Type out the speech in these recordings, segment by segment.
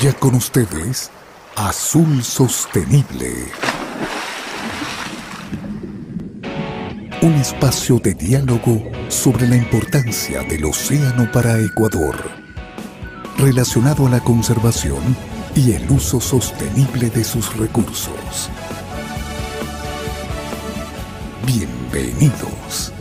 Ya con ustedes, Azul Sostenible. Un espacio de diálogo sobre la importancia del océano para Ecuador, relacionado a la conservación y el uso sostenible de sus recursos. Bienvenidos.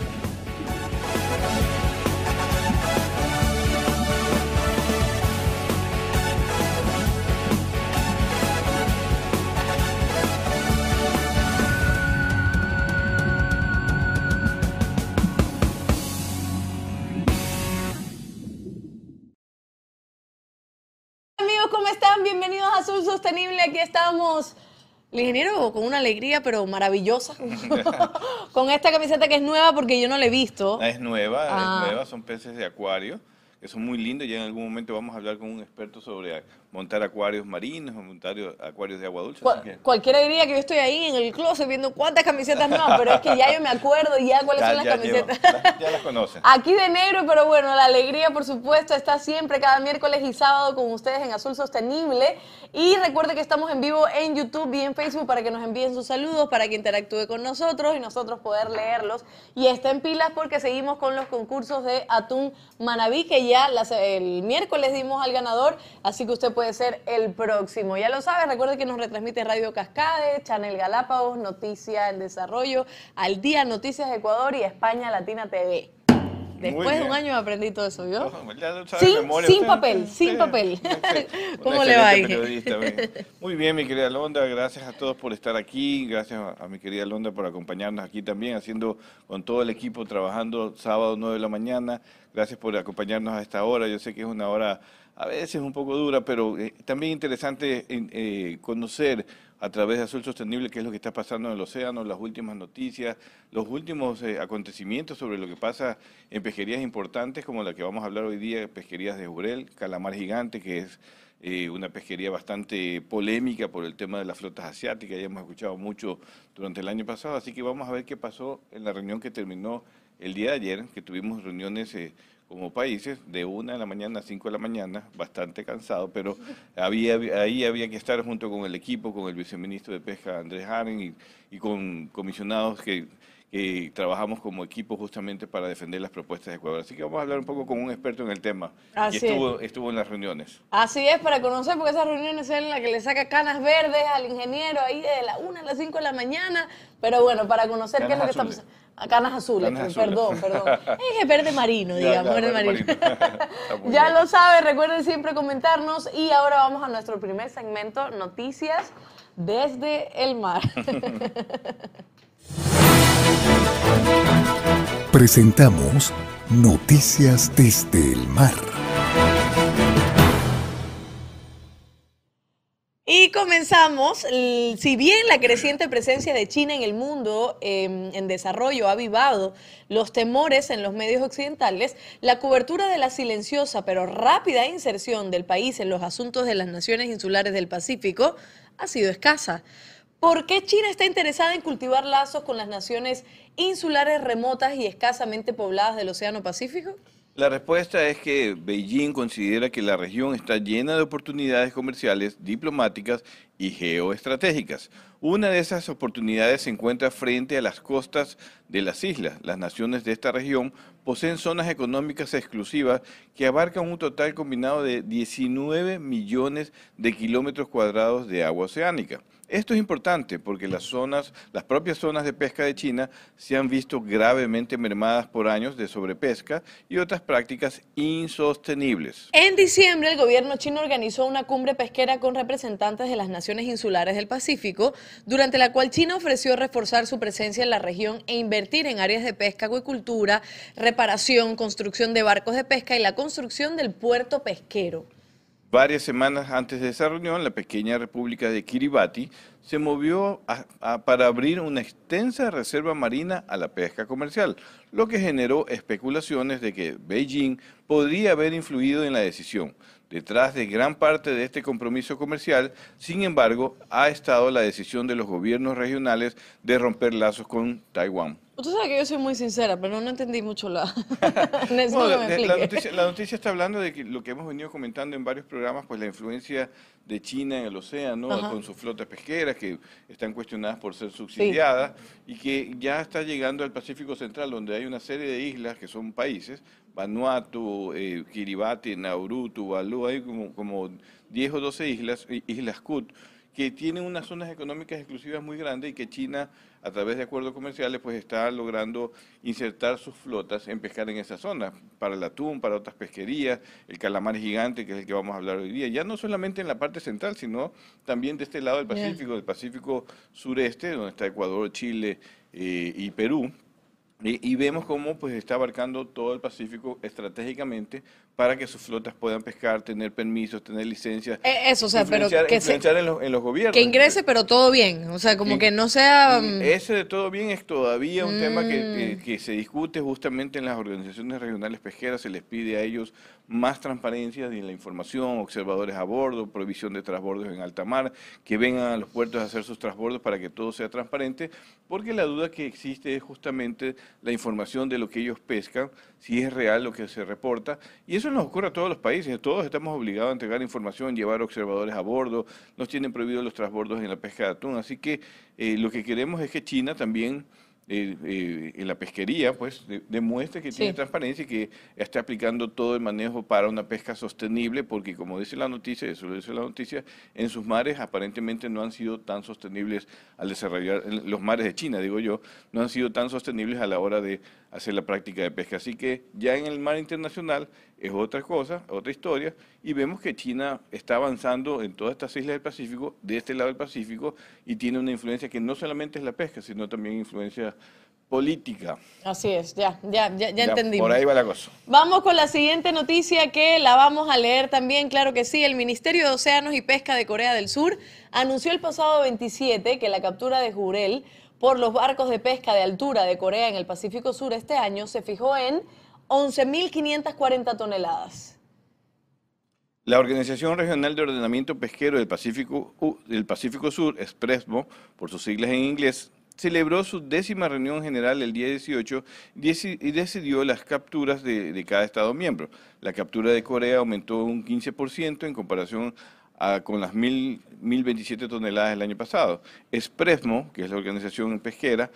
Con una alegría, pero maravillosa, con esta camiseta que es nueva porque yo no la he visto. Es nueva, Ah. es nueva, son peces de acuario, que son muy lindos. Ya en algún momento vamos a hablar con un experto sobre montar acuarios marinos montar acuarios de agua dulce. Cual- que cualquiera diría que yo estoy ahí en el closet viendo cuántas camisetas nuevas, pero es que ya yo me acuerdo ya cuáles ya, son las ya camisetas. ya las conocen. Aquí de negro, pero bueno, la alegría, por supuesto, está siempre cada miércoles y sábado con ustedes en Azul Sostenible. Y recuerde que estamos en vivo en YouTube y en Facebook para que nos envíen sus saludos, para que interactúe con nosotros y nosotros poder leerlos. Y estén pilas porque seguimos con los concursos de Atún Manabí, que ya las- el miércoles dimos al ganador, así que usted puede ser el próximo. Ya lo sabe, recuerde que nos retransmite Radio Cascade, Channel Galápagos, Noticia en Desarrollo, Al Día Noticias Ecuador y España Latina TV. Después de un año aprendí todo eso, sabe Sin- de sin papel, sin papel. ¿Cómo le va. Muy bien, mi querida Londa, gracias a todos por estar aquí, gracias a, a mi querida Londa por acompañarnos aquí también, haciendo con todo el equipo, trabajando sábado 9 de la mañana. Gracias por acompañarnos a esta hora. Yo sé que es una hora a veces un poco dura, pero eh, también interesante eh, conocer a través de Azul Sostenible qué es lo que está pasando en el océano, las últimas noticias, los últimos eh, acontecimientos sobre lo que pasa en pesquerías importantes como la que vamos a hablar hoy día, pesquerías de Jurel, Calamar Gigante, que es una pesquería bastante polémica por el tema de las flotas asiáticas, ya hemos escuchado mucho durante el año pasado, así que vamos a ver qué pasó en la reunión que terminó el día de ayer, que tuvimos reuniones como países de una de la mañana a cinco de la mañana, bastante cansado, pero había, ahí había que estar junto con el equipo, con el viceministro de Pesca Andrés Haren y, y con comisionados que, que trabajamos como equipo justamente para defender las propuestas de Ecuador. Así que vamos a hablar un poco con un experto en el tema. Así y estuvo, estuvo en las reuniones. Así es, para conocer, porque esas reuniones son las que le saca canas verdes al ingeniero ahí de la 1 a las 5 de la mañana. Pero bueno, para conocer qué es lo que Canas estamos... a Canas azules, Canas perdón, azules. perdón. Es verde marino, Ya, digamos, ya, verde verde marino. ya bien. lo sabe, recuerden siempre comentarnos. Y ahora vamos a nuestro primer segmento, Noticias desde el mar. Presentamos Noticias desde el mar. Y comenzamos, si bien la creciente presencia de China en el mundo eh, en desarrollo ha avivado los temores en los medios occidentales, la cobertura de la silenciosa pero rápida inserción del país en los asuntos de las naciones insulares del Pacífico ha sido escasa. ¿Por qué China está interesada en cultivar lazos con las naciones insulares remotas y escasamente pobladas del Océano Pacífico? La respuesta es que Beijing considera que la región está llena de oportunidades comerciales, diplomáticas y geoestratégicas. Una de esas oportunidades se encuentra frente a las costas de las islas. Las naciones de esta región poseen zonas económicas exclusivas que abarcan un total combinado de 19 millones de kilómetros cuadrados de agua oceánica. Esto es importante porque las zonas, las propias zonas de pesca de China se han visto gravemente mermadas por años de sobrepesca y otras prácticas insostenibles. En diciembre, el gobierno chino organizó una cumbre pesquera con representantes de las naciones insulares del Pacífico, durante la cual China ofreció reforzar su presencia en la región e invertir en áreas de pesca, acuicultura, reparación, construcción de barcos de pesca y la construcción del puerto pesquero. Varias semanas antes de esa reunión, la pequeña república de Kiribati se movió para abrir una extensa reserva marina a la pesca comercial, lo que generó especulaciones de que Beijing podría haber influido en la decisión. Detrás de gran parte de este compromiso comercial, sin embargo, ha estado la decisión de los gobiernos regionales de romper lazos con Taiwán. Usted sabe que yo soy muy sincera, pero no entendí mucho la... Bueno, que me la, noticia, la noticia está hablando de que lo que hemos venido comentando en varios programas, pues la influencia de China en el océano, Ajá. con sus flotas pesqueras que están cuestionadas por ser subsidiadas y que ya está llegando al Pacífico Central, donde hay una serie de islas que son países, Vanuatu, eh, Kiribati, Nauru, Tuvalu, hay como, como 10 o 12 islas, islas Cook, que tienen unas zonas económicas exclusivas muy grandes y que China, a través de acuerdos comerciales, pues está logrando insertar sus flotas en pescar en esa zona, para el atún, para otras pesquerías, el calamar gigante, que es el que vamos a hablar hoy día, ya no solamente en la parte central, sino también de este lado del. Pacífico, del Pacífico sureste, donde está Ecuador, Chile eh, y Perú. Y, y vemos cómo pues está abarcando todo el Pacífico estratégicamente para que sus flotas puedan pescar, tener permisos, tener licencias. Eh, Eso, o sea, pero que, se- en, los, en los gobiernos. que ingrese, pero todo bien. O sea, como Sí. que no sea... Mm, mm, Ese de todo bien es todavía un tema que, que- Mm. que se discute justamente en las organizaciones regionales pesqueras, se les pide a ellos más transparencia en la información, observadores a bordo, prohibición de transbordos en alta mar, que vengan a los puertos a hacer sus transbordos para que todo sea transparente, porque la duda que existe es justamente la información de lo que ellos pescan, si es real lo que se reporta, y eso nos ocurre a todos los países, todos estamos obligados a entregar información, llevar observadores a bordo, nos tienen prohibidos los transbordos en la pesca de atún, así que eh, lo que queremos es que China también eh, eh, en la pesquería, pues, de- demuestre que tiene transparencia y que está aplicando todo el manejo para una pesca sostenible, porque como dice la noticia, eso lo dice la noticia, en sus mares aparentemente no han sido tan sostenibles al desarrollar, los mares de China, digo yo, no han sido tan sostenibles a la hora de hacer la práctica de pesca. Así que ya en el mar internacional es otra cosa, otra historia, y vemos que China está avanzando en todas estas islas del Pacífico, de este lado del Pacífico, y tiene una influencia que no solamente es la pesca, sino también influencia política. Así es, ya, ya, ya, ya entendimos. Por ahí va la cosa. Vamos con la siguiente noticia que la vamos a leer también, claro que sí. El Ministerio de Océanos y Pesca de Corea del Sur anunció el pasado 27 que la captura de jurel por los barcos de pesca de altura de Corea en el Pacífico Sur este año se fijó en 11.540 toneladas. La Organización Regional de Ordenamiento Pesquero del Pacífico, del Pacífico Sur, EXPRESMO, por sus siglas en inglés, celebró su décima reunión general el día 18 deci- y decidió las capturas de, de cada Estado miembro. La captura de Corea aumentó un 15% en comparación a- con las mil- 1.027 toneladas del año pasado. EXPRESMO, que es la organización pesquera,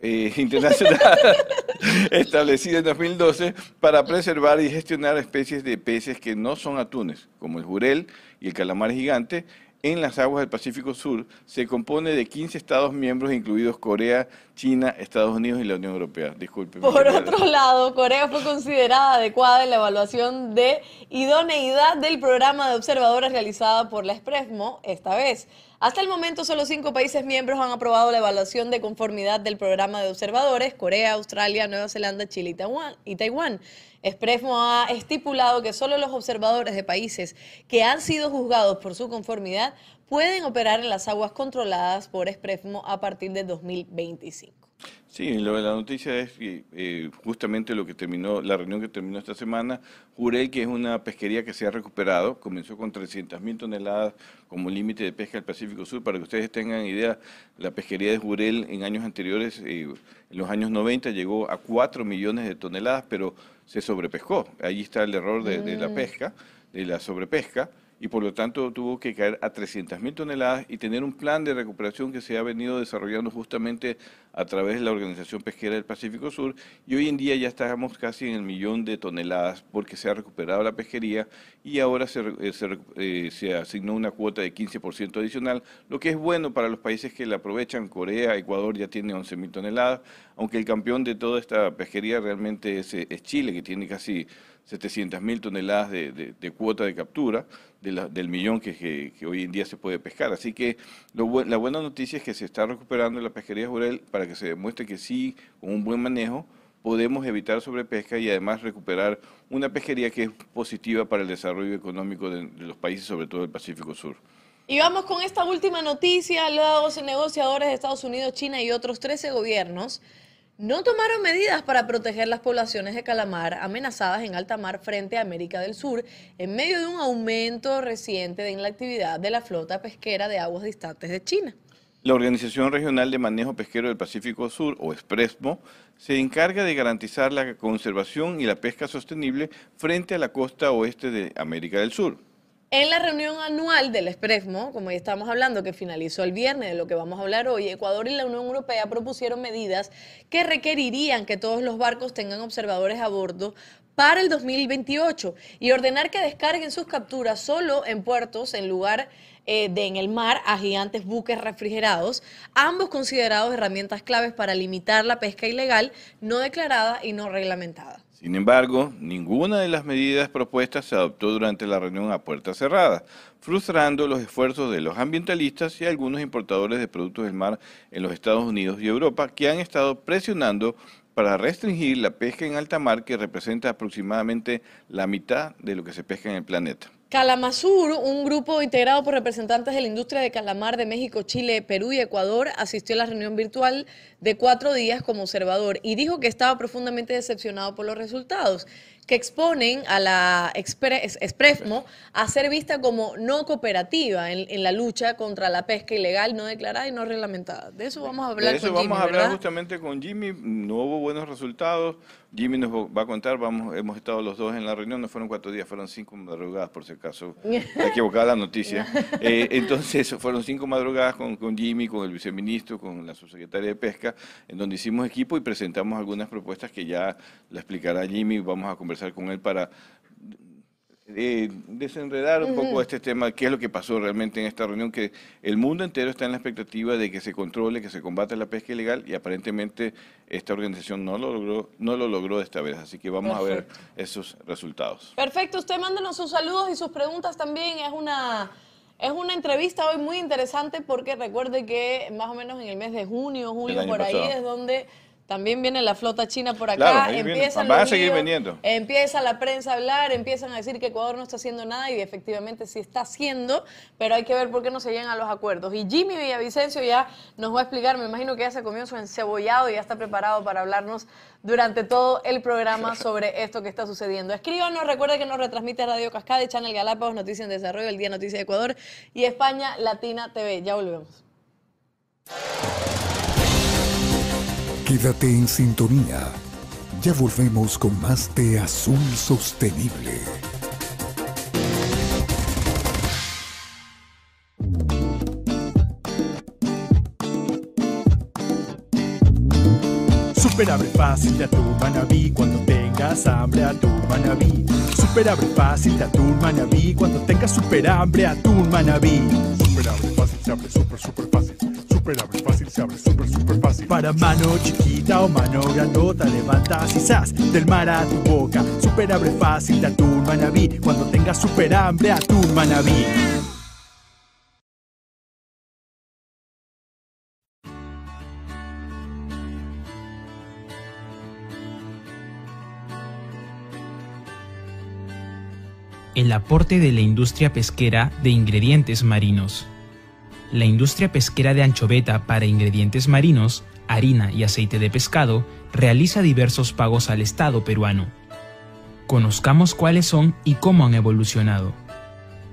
eh, internacional establecida en 2012 para preservar y gestionar especies de peces que no son atunes, como el jurel y el calamar gigante, en las aguas del Pacífico Sur. Se compone de 15 Estados miembros, incluidos Corea, China, Estados Unidos y la Unión Europea. Disculpe. Por otro lado, Corea fue considerada adecuada en la evaluación de idoneidad del programa de observadores realizada por la EXPRESMO esta vez. Hasta el momento, solo cinco países miembros han aprobado la evaluación de conformidad del programa de observadores, Corea, Australia, Nueva Zelanda, Chile y Taiwán. EXPRESMO ha estipulado que solo los observadores de países que han sido juzgados por su conformidad pueden operar en las aguas controladas por EXPRESMO a partir de 2025. Sí, lo de la noticia es que eh, justamente lo que terminó, la reunión que terminó esta semana, Jurel, que es una pesquería que se ha recuperado, comenzó con 300 mil toneladas como límite de pesca del Pacífico Sur. Para que ustedes tengan idea, la pesquería de Jurel en años anteriores, eh, en los años 90, llegó a 4 millones de toneladas, pero se sobrepescó. Ahí está el error de, de la pesca, de la sobrepesca y por lo tanto tuvo que caer a 300 mil toneladas y tener un plan de recuperación que se ha venido desarrollando justamente a través de la Organización Pesquera del Pacífico Sur y hoy en día ya estamos casi en el millón de toneladas porque se ha recuperado la pesquería y ahora se, eh, eh, asignó una cuota de 15% adicional, lo que es bueno para los países que la aprovechan. Corea, Ecuador ya tiene 11 mil toneladas, aunque el campeón de toda esta pesquería realmente es, eh, es Chile, que tiene casi 700 mil toneladas de, de- de cuota de captura de la- del millón que, hoy en día se puede pescar. Así que la buena noticia es que se está recuperando la pesquería jurel para que se demuestre que sí, con un buen manejo, podemos evitar sobrepesca y además recuperar una pesquería que es positiva para el desarrollo económico de, de los países, sobre todo del Pacífico Sur. Y vamos con esta última noticia. Los negociadores de Estados Unidos, China y otros 13 gobiernos no tomaron medidas para proteger las poblaciones de calamar amenazadas en alta mar frente a América del Sur en medio de un aumento reciente en la actividad de la flota pesquera de aguas distantes de China. La Organización Regional de Manejo Pesquero del Pacífico Sur, o ESPRESMO, se encarga de garantizar la conservación y la pesca sostenible frente a la costa oeste de América del Sur. En la reunión anual del ESPRESMO, como ya estamos hablando, que finalizó el viernes, de lo que vamos a hablar hoy, Ecuador y la Unión Europea propusieron medidas que requerirían que todos los barcos tengan observadores a bordo para el 2028 y ordenar que descarguen sus capturas solo en puertos en lugar eh, de en el mar a gigantes buques refrigerados, ambos considerados herramientas claves para limitar la pesca ilegal no declarada y no reglamentada. Sin embargo, ninguna de las medidas propuestas se adoptó durante la reunión a puertas cerradas, frustrando los esfuerzos de los ambientalistas y algunos importadores de productos del mar en los Estados Unidos y Europa que han estado presionando para restringir la pesca en alta mar que representa aproximadamente la mitad de lo que se pesca en el planeta. Calamazur, un grupo integrado por representantes de la industria de calamar de México, Chile, Perú y Ecuador, asistió a la reunión virtual de cuatro días como observador y dijo que estaba profundamente decepcionado por los resultados que exponen a la Expresmo a ser vista como no cooperativa en, la lucha contra la pesca ilegal, no declarada y no reglamentada. De eso vamos a hablar de eso vamos a hablar justamente con Jimmy. No hubo buenos resultados. Jimmy nos va a contar, vamos, hemos estado los dos en la reunión, no fueron cuatro días, fueron cinco madrugadas por si acaso, equivocada la noticia. Eh, entonces fueron cinco madrugadas con, con Jimmy, con el viceministro, con la subsecretaria de Pesca, en donde hicimos equipo y presentamos algunas propuestas que ya la explicará Jimmy, vamos a conversar con él para eh, desenredar un poco este tema, qué es lo que pasó realmente en esta reunión, que el mundo entero está en la expectativa de que se controle, que se combate la pesca ilegal y aparentemente esta organización no lo logró, no lo logró esta vez, así que vamos a ver esos resultados. Perfecto, usted mándenos sus saludos y sus preguntas también, es una... Es una entrevista hoy muy interesante porque recuerde que más o menos en el mes de junio, julio, por ahí es donde también viene la flota china por acá. empiezan a seguir vendiendo. Empieza la prensa a hablar, empiezan a decir que Ecuador no está haciendo nada y efectivamente sí está haciendo, pero hay que ver por qué no se llegan a los acuerdos. Y Jimmy Villavicencio ya nos va a explicar, me imagino que ya se comió su encebollado y ya está preparado para hablarnos durante todo el programa sobre esto que está sucediendo. Escríbanos, recuerde que nos retransmite Radio Cascade, Channel Galápagos, Noticias en Desarrollo, El Día Noticias de Ecuador y España Latina TV. Ya volvemos. Quédate en sintonía. Ya volvemos con más de Azul Sostenible. Super abre fácil de atún manabí cuando tengas hambre atún manabí. Super abre fácil de atún manabí cuando tengas super hambre atún manabí. Super abre fácil, se abre super super fácil Super abre fácil, se abre súper, súper fácil. Para mano chiquita o mano grandota, levantas y sas del mar a tu boca. Super abre fácil de atún manabí. Cuando tengas super hambre, atún manabí. el aporte de la industria pesquera de ingredientes marinos la industria pesquera de anchoveta para ingredientes marinos, harina y aceite de pescado realiza diversos pagos al Estado peruano. Conozcamos cuáles son y cómo han evolucionado.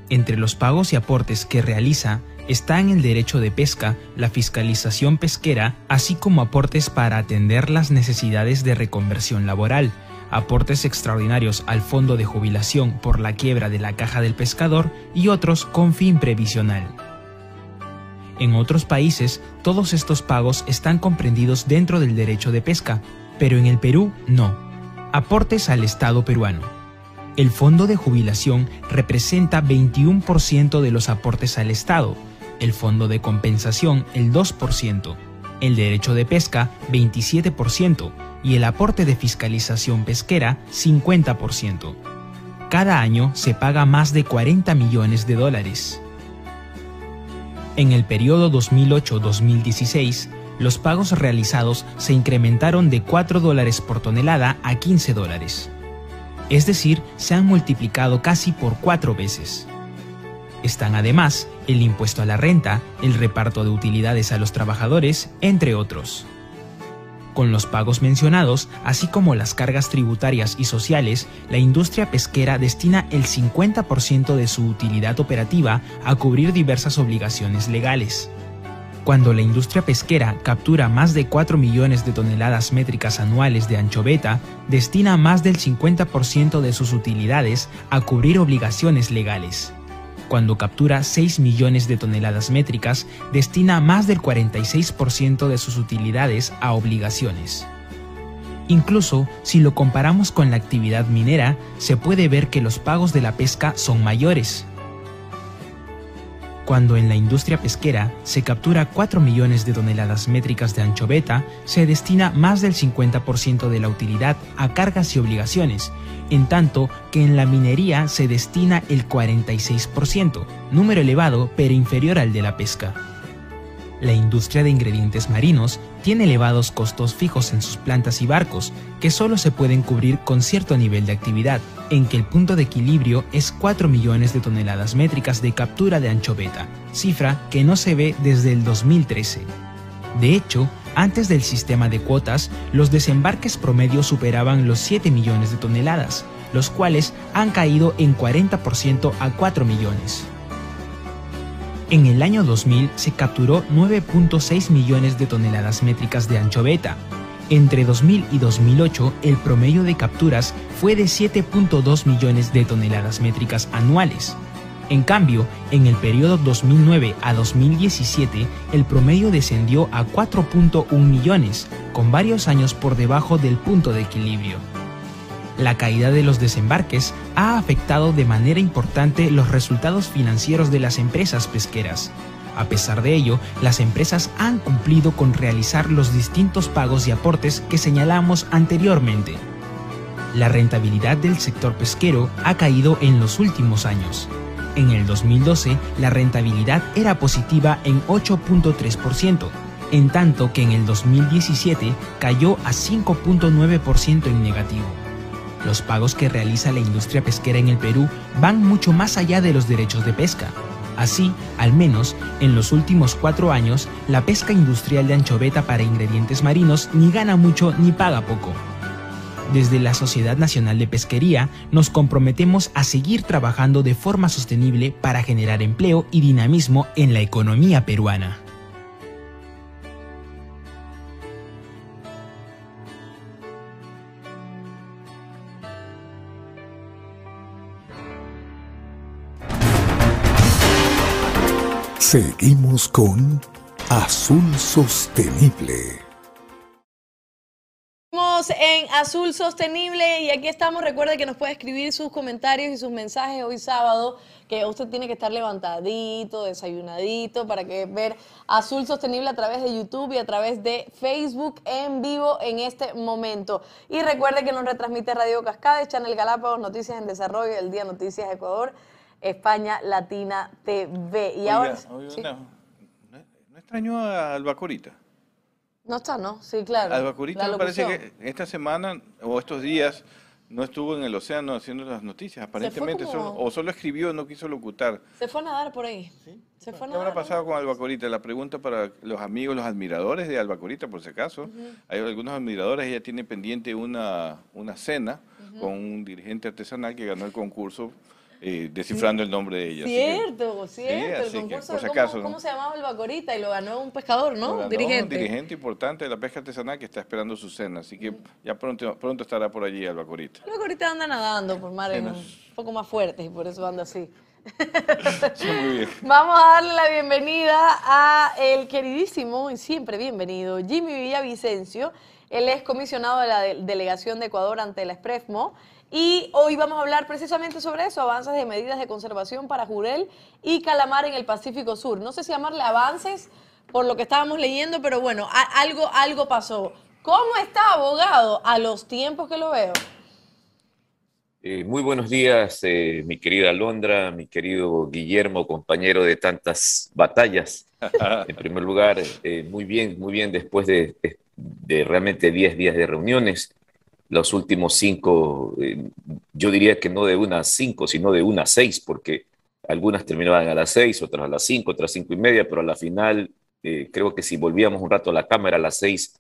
Entre los pagos y aportes que realiza están el derecho de pesca, la fiscalización pesquera, así como aportes para atender las necesidades de reconversión laboral, aportes extraordinarios al fondo de jubilación por la quiebra de la caja del pescador y otros con fin previsional. En otros países, todos estos pagos están comprendidos dentro del derecho de pesca, pero en el Perú no. Aportes al Estado peruano. El fondo de jubilación representa 21% de los aportes al Estado, el fondo de compensación el 2%, el derecho de pesca 27% y el aporte de fiscalización pesquera 50%. Cada año se paga más de 40 millones de dólares. En el periodo 2008-2016, los pagos realizados se incrementaron de 4 dólares por tonelada a 15 dólares. Es decir, se han multiplicado casi por cuatro veces. Están además el impuesto a la renta, el reparto de utilidades a los trabajadores, entre otros. Con los pagos mencionados, así como las cargas tributarias y sociales, la industria pesquera destina el 50% de su utilidad operativa a cubrir diversas obligaciones legales. Cuando la industria pesquera captura más de 4 millones de toneladas métricas anuales de anchoveta, destina más del 50% de sus utilidades a cubrir obligaciones legales. Cuando captura 6 millones de toneladas métricas, destina más del 46% de sus utilidades a obligaciones. Incluso si lo comparamos con la actividad minera, se puede ver que los pagos de la pesca son mayores. Cuando en la industria pesquera se captura 4 millones de toneladas métricas de anchoveta, se destina más del 50% de la utilidad a cargas y obligaciones, en tanto que en la minería se destina el 46%, número elevado pero inferior al de la pesca. La industria de ingredientes marinos tiene elevados costos fijos en sus plantas y barcos, que solo se pueden cubrir con cierto nivel de actividad, en que el punto de equilibrio es 4 millones de toneladas métricas de captura de anchoveta, cifra que no se ve desde el 2013. De hecho, antes del sistema de cuotas, los desembarques promedio superaban los 7 millones de toneladas, los cuales han caído en 40% a 4 millones. En el año 2000 se capturó 9.6 millones de toneladas métricas de anchoveta. Entre 2000 y 2008 el promedio de capturas fue de 7.2 millones de toneladas métricas anuales. En cambio, en el periodo 2009 a 2017 el promedio descendió a 4.1 millones, con varios años por debajo del punto de equilibrio. La caída de los desembarques ha afectado de manera importante los resultados financieros de las empresas pesqueras. A pesar de ello, las empresas han cumplido con realizar los distintos pagos y aportes que señalamos anteriormente. La rentabilidad del sector pesquero ha caído en los últimos años. En el 2012, la rentabilidad era positiva en 8.3%, en tanto que en el 2017 cayó a 5.9% en negativo. Los pagos que realiza la industria pesquera en el Perú van mucho más allá de los derechos de pesca. Así, al menos, en los últimos cuatro años, la pesca industrial de anchoveta para ingredientes marinos ni gana mucho ni paga poco. Desde la Sociedad Nacional de Pesquería nos comprometemos a seguir trabajando de forma sostenible para generar empleo y dinamismo en la economía peruana. Seguimos con Azul Sostenible. Seguimos en Azul Sostenible y aquí estamos. Recuerde que nos puede escribir sus comentarios y sus mensajes hoy sábado, que usted tiene que estar levantadito, desayunadito, para que ver Azul Sostenible a través de YouTube y a través de Facebook en vivo en este momento. Y recuerde que nos retransmite Radio Cascades, Channel Galápagos, Noticias en Desarrollo, El Día Noticias Ecuador España Latina TV. Y Oiga, ahora. oiga, sí. una- ¿no, no extrañó a Albacorita? No está, ¿no? Sí, claro. Albacorita me parece que esta semana o estos días no estuvo en el océano haciendo las noticias, aparentemente, como- solo- o solo escribió, no quiso locutar. Se fue a nadar por ahí. Se fue a ¿Qué nadar. habrá ¿no? pasado con Albacorita? La pregunta para los amigos, los admiradores de Albacorita, por si acaso. Hay algunos admiradores, ella tiene pendiente una, una cena con un dirigente artesanal que ganó el concurso eh, descifrando el nombre de ella. que- Cierto, cierto. el que, concurso por si de cómo, acaso, ¿no? cómo se llamaba el Bacorita y lo ganó un pescador, ¿no? Ganó dirigente. Un dirigente importante de la pesca artesanal que está esperando su cena, así que ya pronto, pronto estará por allí Albacorita. El Bacorita anda nadando por mares un poco más fuertes y por eso anda así. Sí, muy bien. Vamos a darle la bienvenida a el queridísimo y siempre bienvenido Jimmy Villavicencio. Él es comisionado de la de- delegación de Ecuador ante la SPREFMO y hoy vamos a hablar precisamente sobre eso, avances de medidas de conservación para jurel y calamar en el Pacífico Sur. No sé si llamarle avances por lo que estábamos leyendo, pero bueno, a- algo, algo pasó. ¿Cómo está, abogado, a los tiempos que lo veo? Eh, muy buenos días, eh, mi querida Londra, mi querido Guillermo, compañero de tantas batallas. En primer lugar, eh, muy bien, muy bien, después de, de- de realmente 10 días de reuniones, los últimos cinco, eh, yo diría que no de una a cinco, sino de una a seis, porque algunas terminaban a las seis, otras a las cinco, otras cinco y media, pero a la final eh, creo que si volvíamos un rato a la cámara a las seis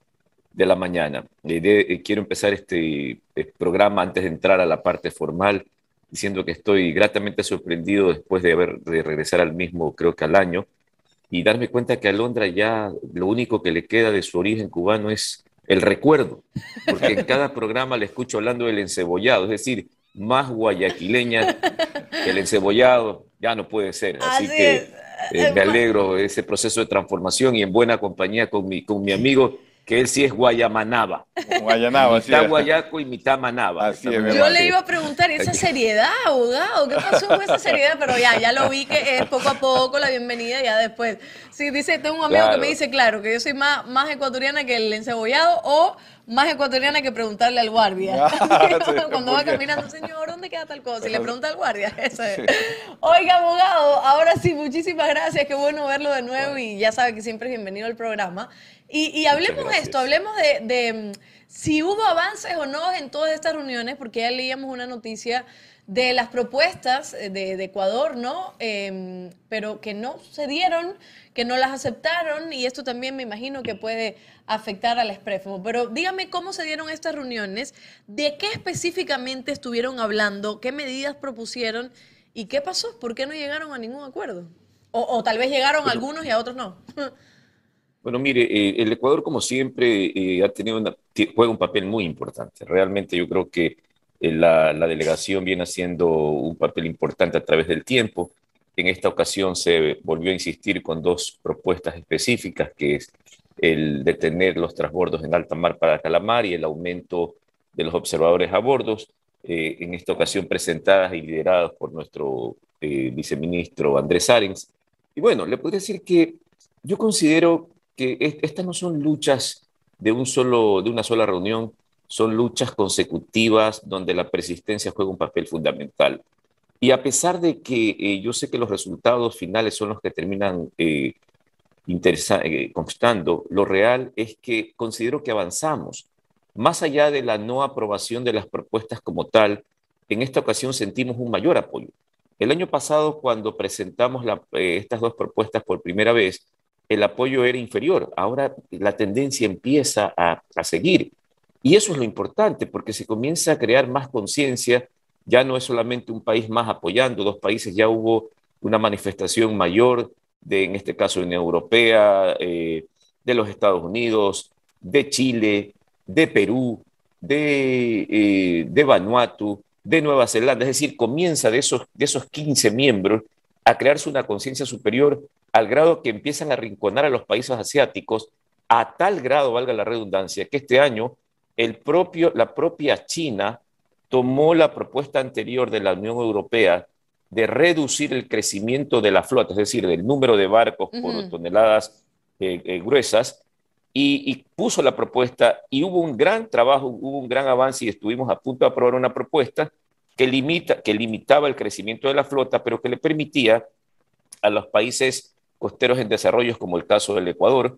de la mañana. Eh, quiero empezar este eh, programa antes de entrar a la parte formal diciendo que estoy gratamente sorprendido después de haber de regresar al mismo, creo que al año, y darme cuenta que a Londra ya lo único que le queda de su origen cubano es el recuerdo, porque en cada programa le escucho hablando del encebollado, es decir, más guayaquileña que el encebollado, ya no puede ser. Así, que eh, me alegro de ese proceso de transformación y en buena compañía con mi, con mi amigo que él sí es guayamanaba. Guayanaba, mitad guayaco y mitad manaba. Yo le iba a preguntar, esa seriedad, abogado? ¿Qué pasó con esa seriedad? Pero ya, ya lo vi que es poco a poco la bienvenida, ya después. Sí, dice, tengo un amigo que me dice, claro, que yo soy más, más ecuatoriana que el encebollado o más ecuatoriana que preguntarle al guardia. Cuando va caminando, señor, ¿dónde queda tal cosa? Y le pregunta al guardia. Eso es. Oiga, abogado, ahora sí, muchísimas gracias. Qué bueno verlo de nuevo y ya sabe que siempre es bienvenido al programa. Y, hablemos de esto, hablemos de, mm, si hubo avances o no en todas estas reuniones, porque ya leíamos una noticia de las propuestas eh, de, Ecuador, ¿no? Em, pero que no se dieron, que no las aceptaron, y esto también me imagino que puede afectar al Exprefmo. Pero dígame cómo se dieron estas reuniones, de qué específicamente estuvieron hablando, qué medidas propusieron y qué pasó, por qué no llegaron a ningún acuerdo. O, tal vez llegaron algunos y a otros no. Bueno, mire, eh, el Ecuador, como siempre, eh, ha tenido juega un papel muy importante. Realmente yo creo que eh, la, delegación viene haciendo un papel importante a través del tiempo. En esta ocasión se volvió a insistir con dos propuestas específicas, que es el detener los transbordos en alta mar para Calamar y el aumento de los observadores a bordos, en esta ocasión presentadas y lideradas por nuestro viceministro Andrés Arens. Y bueno, le podría decir que yo considero que estas no son luchas de, un solo, de una sola reunión, son luchas consecutivas donde la persistencia juega un papel fundamental. Y a pesar de que eh, yo sé que los resultados finales son los que terminan eh, eh, constando, lo real es que considero que avanzamos. Más allá de la no aprobación de las propuestas como tal, en esta ocasión sentimos un mayor apoyo. El año pasado, cuando presentamos estas dos propuestas por primera vez, el apoyo era inferior. Ahora la tendencia empieza a, seguir. Y eso es lo importante, porque se comienza a crear más conciencia. Ya no es solamente un país más apoyando, dos países, ya hubo una manifestación mayor de, en este caso, Unión Europea, eh, de los Estados Unidos, de Chile, de Perú, de, eh, de Vanuatu, de Nueva Zelanda. Es decir, comienza de esos, de esos 15 miembros a crearse una conciencia superior al grado que empiezan a rinconar a los países asiáticos, a tal grado, valga la redundancia, que este año el propio, la propia China tomó la propuesta anterior de la Unión Europea de reducir el crecimiento de la flota, es decir, del número de barcos por toneladas eh, eh, gruesas, y, y, puso la propuesta y hubo un gran trabajo, hubo un gran avance y estuvimos a punto de aprobar una propuesta que, limita, que limitaba el crecimiento de la flota, pero que le permitía a los países costeros en desarrollo, como el caso del Ecuador,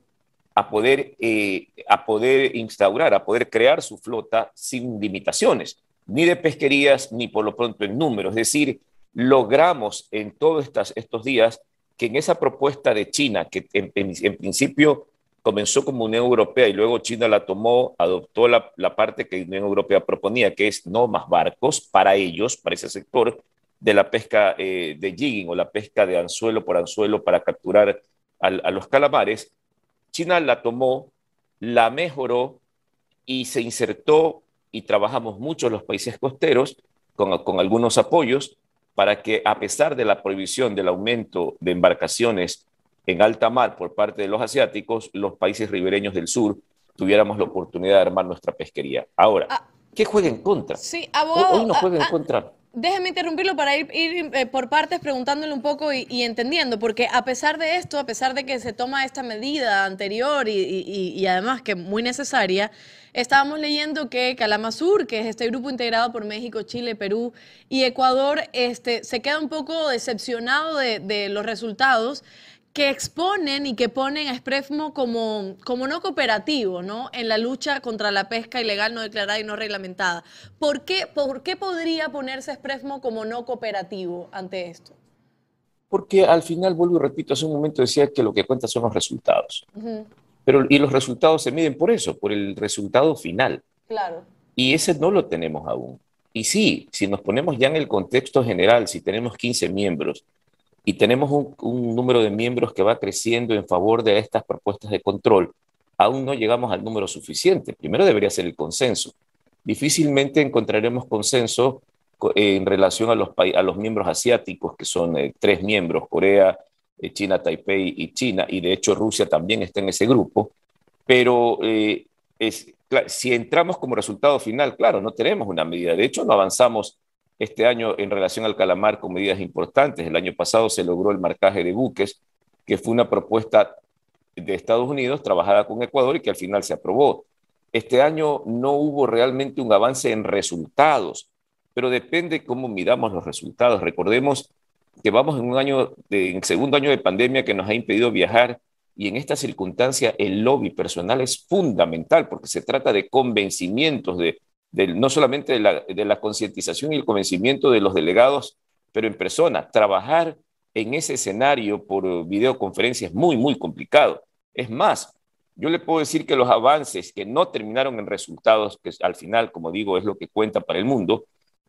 a poder, eh, a poder instaurar, a poder crear su flota sin limitaciones, ni de pesquerías, ni por lo pronto en números. Es decir, logramos en todos estos días que en esa propuesta de China, que en, principio comenzó como Unión Europea y luego China la tomó, adoptó la parte que Unión Europea proponía, que es no más barcos para ellos, para ese sector, de la pesca eh, de jigging o la pesca de anzuelo por anzuelo para capturar a los calamares, China la tomó, la mejoró y se insertó y trabajamos mucho los países costeros con, con algunos apoyos para que a pesar de la prohibición del aumento de embarcaciones en alta mar por parte de los asiáticos, los países ribereños del sur tuviéramos la oportunidad de armar nuestra pesquería. Ahora, ah, ¿qué juega en contra? Sí, abogado, hoy no juega en ah, contra déjeme interrumpirlo para ir, eh, por partes preguntándole un poco y, entendiendo, porque a pesar de esto, a pesar de que se toma esta medida anterior y, además que muy necesaria, estábamos leyendo que Calamazur, que es este grupo integrado por México, Chile, Perú y Ecuador, este, se queda un poco decepcionado de los resultados que exponen y que ponen a Esprefmo como, como no cooperativo ¿no? en la lucha contra la pesca ilegal, no declarada y no reglamentada. ¿Por qué, por qué podría ponerse Esprefmo como no cooperativo ante esto? Porque al final, vuelvo y repito, hace un momento decía que lo que cuenta son los resultados. Pero, y los resultados se miden por eso, por el resultado final. Claro. Y ese no lo tenemos aún. Y sí, si nos ponemos ya en el contexto general, si tenemos 15 miembros, y tenemos un, número de miembros que va creciendo en favor de estas propuestas de control, aún no llegamos al número suficiente. Primero debería ser el consenso. Difícilmente encontraremos consenso en relación a los, miembros asiáticos, que son eh, tres miembros, Corea, eh, China, Taipei y China, y de hecho Rusia también está en ese grupo, pero eh, si entramos como resultado final, claro, no tenemos una medida. De hecho, no avanzamos este año en relación al calamar con medidas importantes. El año pasado se logró el marcaje de buques, que fue una propuesta de Estados Unidos trabajada con Ecuador y que al final se aprobó. Este año no hubo realmente un avance en resultados, pero depende cómo miramos los resultados. Recordemos que vamos en un año, en segundo año de pandemia que nos ha impedido viajar y en esta circunstancia el lobby personal es fundamental porque se trata de convencimientos, de, no solamente de la, de la concientización y el convencimiento de los delegados, pero en persona. Trabajar en ese escenario por videoconferencia es muy, muy complicado. Es más, yo le puedo decir que los avances que no terminaron en resultados, que al final, como digo, es lo que cuenta para el mundo,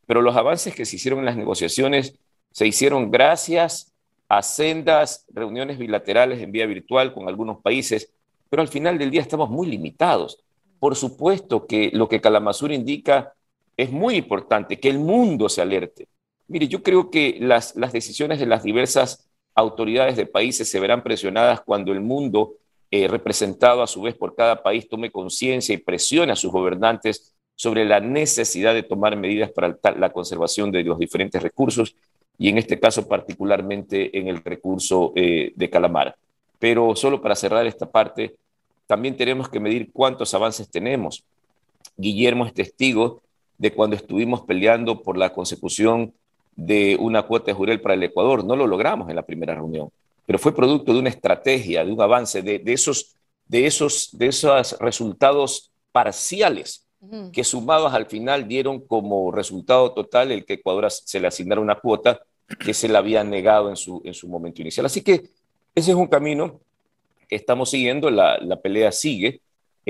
pero los avances que se hicieron en las negociaciones se hicieron gracias a sendas reuniones bilaterales en vía virtual con algunos países, pero al final del día estamos muy limitados. Por supuesto que lo que Kalamazur indica es muy importante, que el mundo se alerte. Mire, yo creo que las, las decisiones de las diversas autoridades de países se verán presionadas cuando el mundo, eh, representado a su vez por cada país, tome conciencia y presione a sus gobernantes sobre la necesidad de tomar medidas para la conservación de los diferentes recursos y en este caso particularmente en el recurso eh, de calamar. Pero solo para cerrar esta parte, también tenemos que medir cuántos avances tenemos. Guillermo es testigo de cuando estuvimos peleando por la consecución de una cuota de jurel para el Ecuador. No lo logramos en la primera reunión, pero fue producto de una estrategia, de un avance, de, esos, de, esos, de esos resultados parciales que sumados al final dieron como resultado total el que Ecuador se le asignara una cuota que se le había negado en su, en su momento inicial. Así que ese es un camino que estamos siguiendo, la, la pelea sigue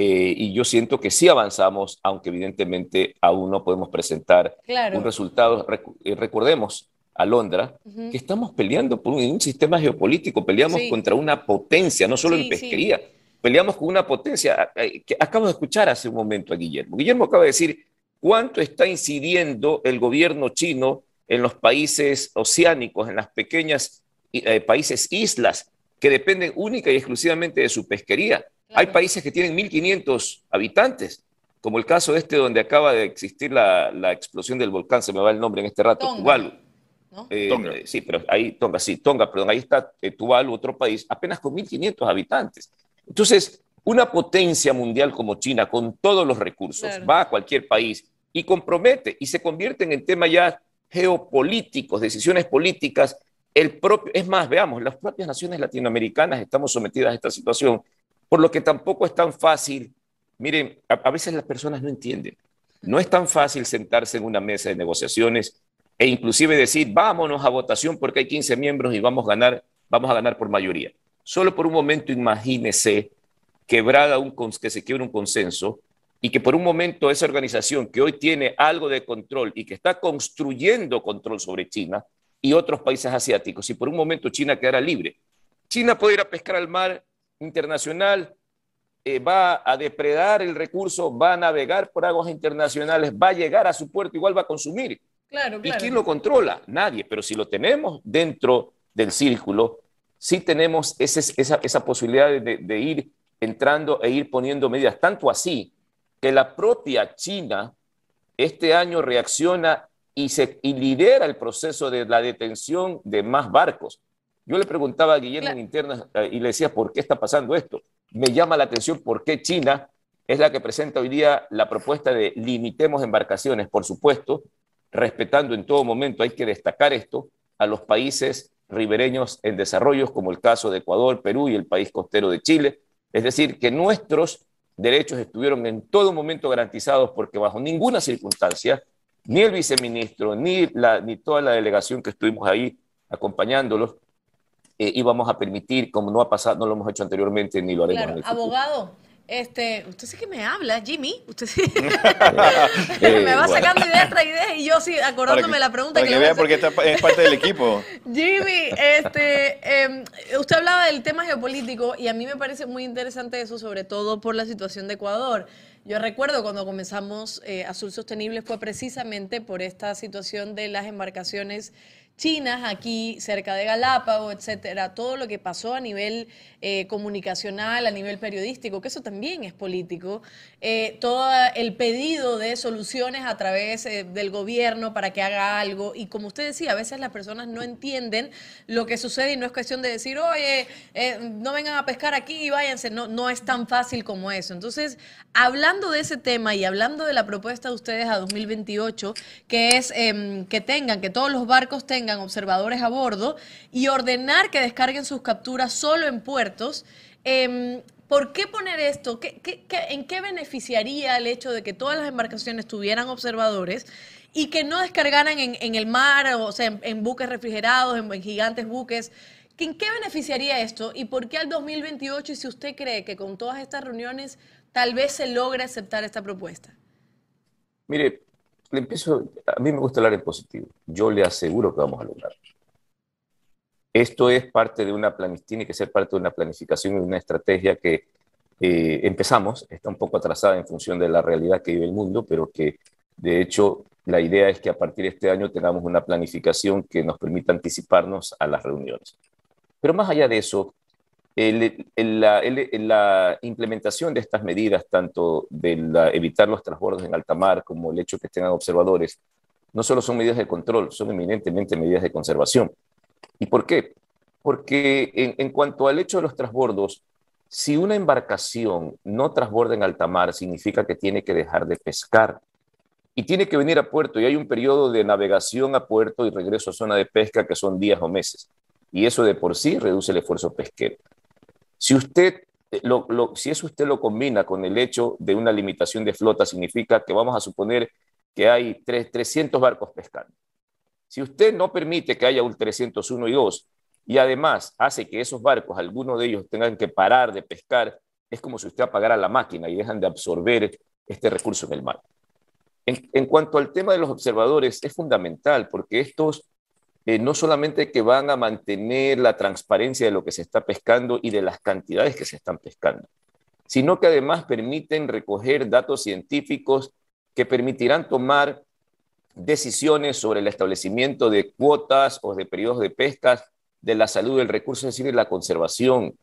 eh, y yo siento que sí avanzamos, aunque evidentemente aún no podemos presentar un resultado. Eh, recordemos, Alondra, que estamos peleando por un, sistema geopolítico, peleamos contra una potencia, no solo en pesquería, peleamos con una potencia que acabo de escuchar hace un momento a Guillermo. Guillermo acaba de decir cuánto está incidiendo el gobierno chino en los países oceánicos, en las pequeñas eh, países islas que dependen única y exclusivamente de su pesquería. Hay países que tienen 1.500 habitantes, como el caso este donde acaba de existir la, explosión del volcán, se me va el nombre en este rato, Tuvalu. Eh, Tonga. Sí, pero ahí, Tonga, sí, Tonga, perdón, ahí está eh, Tuvalu, otro país, apenas con 1.500 habitantes. Entonces, una potencia mundial como China, con todos los recursos, va a cualquier país y compromete y se convierten en tema ya geopolíticos, decisiones políticas. El propio, es más, veamos, las propias naciones latinoamericanas estamos sometidas a esta situación, por lo que tampoco es tan fácil. Miren, a, veces las personas no entienden. No es tan fácil sentarse en una mesa de negociaciones e inclusive decir, vámonos a votación porque hay 15 miembros y vamos a ganar, vamos a ganar por mayoría. Solo por un momento imagínese quebrada un, que se quiebre un consenso y que por un momento esa organización que hoy tiene algo de control y que está construyendo control sobre China y otros países asiáticos, y por un momento China quedara libre, China puede ir a pescar al mar internacional, eh, va a depredar el recurso, va a navegar por aguas internacionales, va a llegar a su puerto, igual va a consumir. Claro, ¿Y quién lo controla? Nadie, pero si lo tenemos dentro del círculo, sí tenemos esa, esa, posibilidad de, de ir entrando e ir poniendo medidas, tanto así que la propia China este año reacciona y, se, lidera el proceso de la detención de más barcos. Yo le preguntaba a Guillermo en interna eh, y le decía, ¿por qué está pasando esto? Me llama la atención por qué China es la que presenta hoy día la propuesta de limitemos embarcaciones, por supuesto, respetando en todo momento, hay que destacar esto, a los países ribereños en desarrollo, como el caso de Ecuador, Perú y el país costero de Chile. Es decir, que nuestros derechos estuvieron en todo momento garantizados porque bajo ninguna circunstancia, ni el viceministro, ni, la, ni toda la delegación que estuvimos ahí acompañándolos, eh, íbamos a permitir, como no ha pasado, no lo hemos hecho anteriormente, ni lo haremos. Claro, abogado, Este, usted sí que me habla, Jimmy. Usted sí. me va sacando ideas tras ideas y yo sí acordándome la pregunta para que, que le vean porque es parte del equipo. Jimmy, este, em, usted hablaba del tema geopolítico y a mí me parece muy interesante eso, sobre todo por la situación de Ecuador. Yo recuerdo cuando comenzamos eh, Azul Sostenible fue precisamente por esta situación de las embarcaciones chinas aquí cerca de Galápagos, etcétera, todo lo que pasó a nivel eh, comunicacional, a nivel periodístico, que eso también es político, eh, todo el pedido de soluciones a través eh, del gobierno para que haga algo, y como usted decía, a veces las personas no entienden lo que sucede y no es cuestión de decir, oye, no vengan a pescar aquí y váyanse, no, no es tan fácil como eso. Entonces, hablando de ese tema y hablando de la propuesta de ustedes a 2028, que es em, que tengan, que todos los barcos tengan observadores a bordo y ordenar que descarguen sus capturas solo en puertos. Em, ¿Por qué poner esto? en qué beneficiaría el hecho de que todas las embarcaciones tuvieran observadores y que no descargaran en, el mar, o sea, en, buques refrigerados, en, gigantes buques? ¿En qué beneficiaría esto? ¿Y por qué al 2028? Y si usted cree que con todas estas reuniones tal vez se logre aceptar esta propuesta. Mire, le empiezo, a mí me gusta hablar en positivo. Yo le aseguro que vamos a lograr. Esto es parte de una tiene que ser parte de una planificación y una estrategia que eh, empezamos, está un poco atrasada en función de la realidad que vive el mundo, pero que de hecho la idea es que a partir de este año tengamos una planificación que nos permita anticiparnos a las reuniones. Pero más allá de eso, la, implementación de estas medidas, tanto de evitar los transbordos en alta mar como el hecho de que tengan observadores, no solo son medidas de control, son eminentemente medidas de conservación. ¿Y por qué? Porque en, en cuanto al hecho de los transbordos, si una embarcación no transborda en alta mar, significa que tiene que dejar de pescar y tiene que venir a puerto y hay un periodo de navegación a puerto y regreso a zona de pesca que son días o meses. Y eso de por sí reduce el esfuerzo pesquero. Si usted eh, lo, si eso usted lo combina con el hecho de una limitación de flota, significa que vamos a suponer que hay 300 barcos pescando. Si usted no permite que haya un 301 y 2 y además hace que esos barcos, algunos de ellos tengan que parar de pescar, es como si usted apagara la máquina y dejan de absorber este recurso en el mar. en cuanto al tema de los observadores, es fundamental porque estos eh, no solamente que van a mantener la transparencia de lo que se está pescando y de las cantidades que se están pescando, sino que además permiten recoger datos científicos que permitirán tomar decisiones sobre el establecimiento de cuotas o de periodos de pesca, de la salud del recurso, es decir, de la conservación,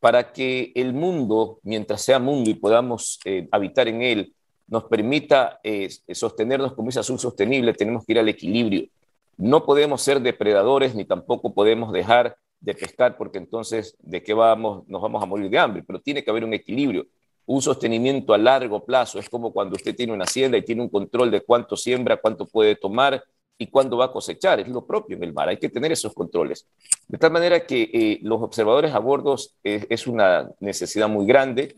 para que el mundo, mientras sea mundo y podamos eh, habitar en él, nos permita eh, sostenernos como ese azul sostenible, tenemos que ir al equilibrio. No podemos ser depredadores ni tampoco podemos dejar de pescar porque entonces de qué vamos, nos vamos a morir de hambre, pero tiene que haber un equilibrio, un sostenimiento a largo plazo. Es como cuando usted tiene una hacienda y tiene un control de cuánto siembra, cuánto puede tomar y cuándo va a cosechar. Es lo propio en el mar, hay que tener esos controles. De tal manera que eh, los observadores a bordo es una necesidad muy grande.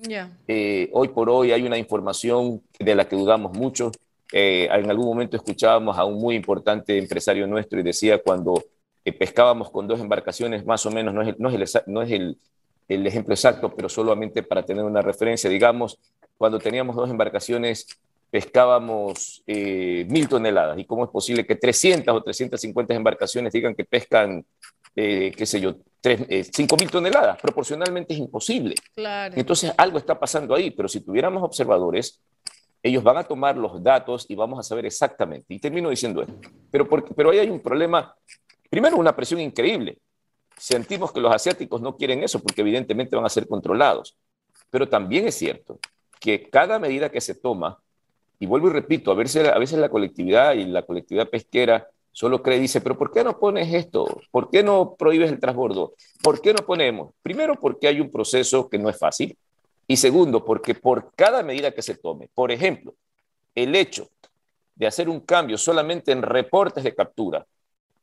Eh, hoy por hoy hay una información de la que dudamos mucho eh, en algún momento escuchábamos a un muy importante empresario nuestro y decía cuando eh, pescábamos con dos embarcaciones, más o menos, no es, el, no es, el, no es el, el, ejemplo exacto, pero solamente para tener una referencia, digamos, cuando teníamos dos embarcaciones pescábamos eh, mil toneladas. ¿Y cómo es posible que 300 o 350 embarcaciones digan que pescan, qué sé yo, cinco mil toneladas? Proporcionalmente es imposible. Claro. Entonces algo está pasando ahí, pero si tuviéramos observadores, ellos van a tomar los datos y vamos a saber exactamente. Y termino diciendo esto. Pero, pero ahí hay un problema. Primero, una presión increíble. Sentimos que los asiáticos no quieren eso porque evidentemente van a ser controlados. Pero también es cierto que cada medida que se toma, y vuelvo y repito, a veces, a veces la colectividad y la colectividad pesquera solo cree y dice, pero ¿por qué no pones esto? ¿Por qué no prohíbes el transbordo? ¿Por qué no ponemos? Primero porque hay un proceso que no es fácil, y segundo, porque por cada medida que se tome, por ejemplo, el hecho de hacer un cambio solamente en reportes de captura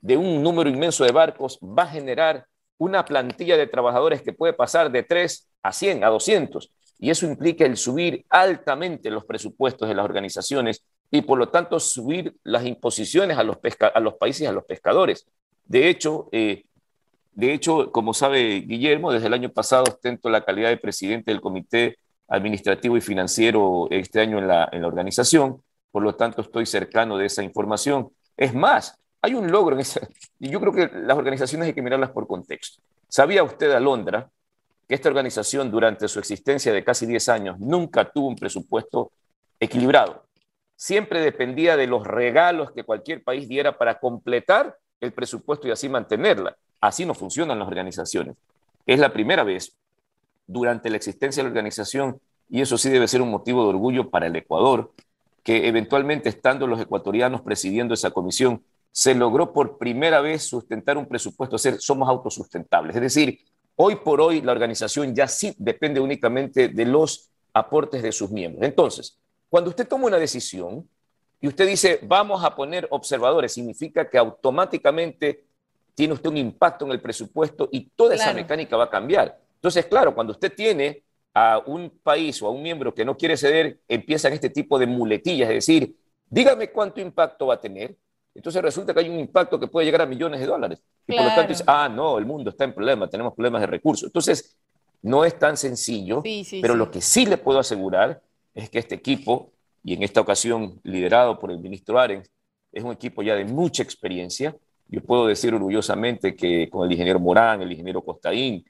de un número inmenso de barcos va a generar una plantilla de trabajadores que puede pasar de 3 a 100, a 200. Y eso implica el subir altamente los presupuestos de las organizaciones y por lo tanto subir las imposiciones a los, a los países a los pescadores. De hecho, eh, de hecho, como sabe Guillermo, desde el año pasado ostento la calidad de presidente del Comité administrativo y financiero este año en la, organización, por lo tanto estoy cercano de esa información. Es más, hay un logro en esa, y yo creo que las organizaciones hay que mirarlas por contexto. ¿Sabía usted, Alondra, que esta organización durante su existencia de casi 10 años nunca tuvo un presupuesto equilibrado? Siempre dependía de los regalos que cualquier país diera para completar el presupuesto y así mantenerla. Así no funcionan las organizaciones. Es la primera vez durante la existencia de la organización, y eso sí debe ser un motivo de orgullo para el Ecuador, que eventualmente estando los ecuatorianos presidiendo esa comisión, se logró por primera vez sustentar un presupuesto, ser, somos autosustentables. Es decir, hoy por hoy la organización ya sí depende únicamente de los aportes de sus miembros. Entonces, cuando usted toma una decisión y usted dice, vamos a poner observadores, significa que automáticamente tiene usted un impacto en el presupuesto y toda esa mecánica va a cambiar. Entonces, claro, cuando usted tiene a un país o a un miembro que no quiere ceder, empiezan este tipo de muletillas, es decir, dígame cuánto impacto va a tener. Entonces resulta que hay un impacto que puede llegar a millones de dólares. Y por lo tanto dice, ah, no, el mundo está en problemas, tenemos problemas de recursos. Entonces, no es tan sencillo, pero lo que sí le puedo asegurar es que este equipo, y en esta ocasión liderado por el ministro Arens, es un equipo ya de mucha experiencia. Yo puedo decir orgullosamente que con el ingeniero Morán, el ingeniero Costaín,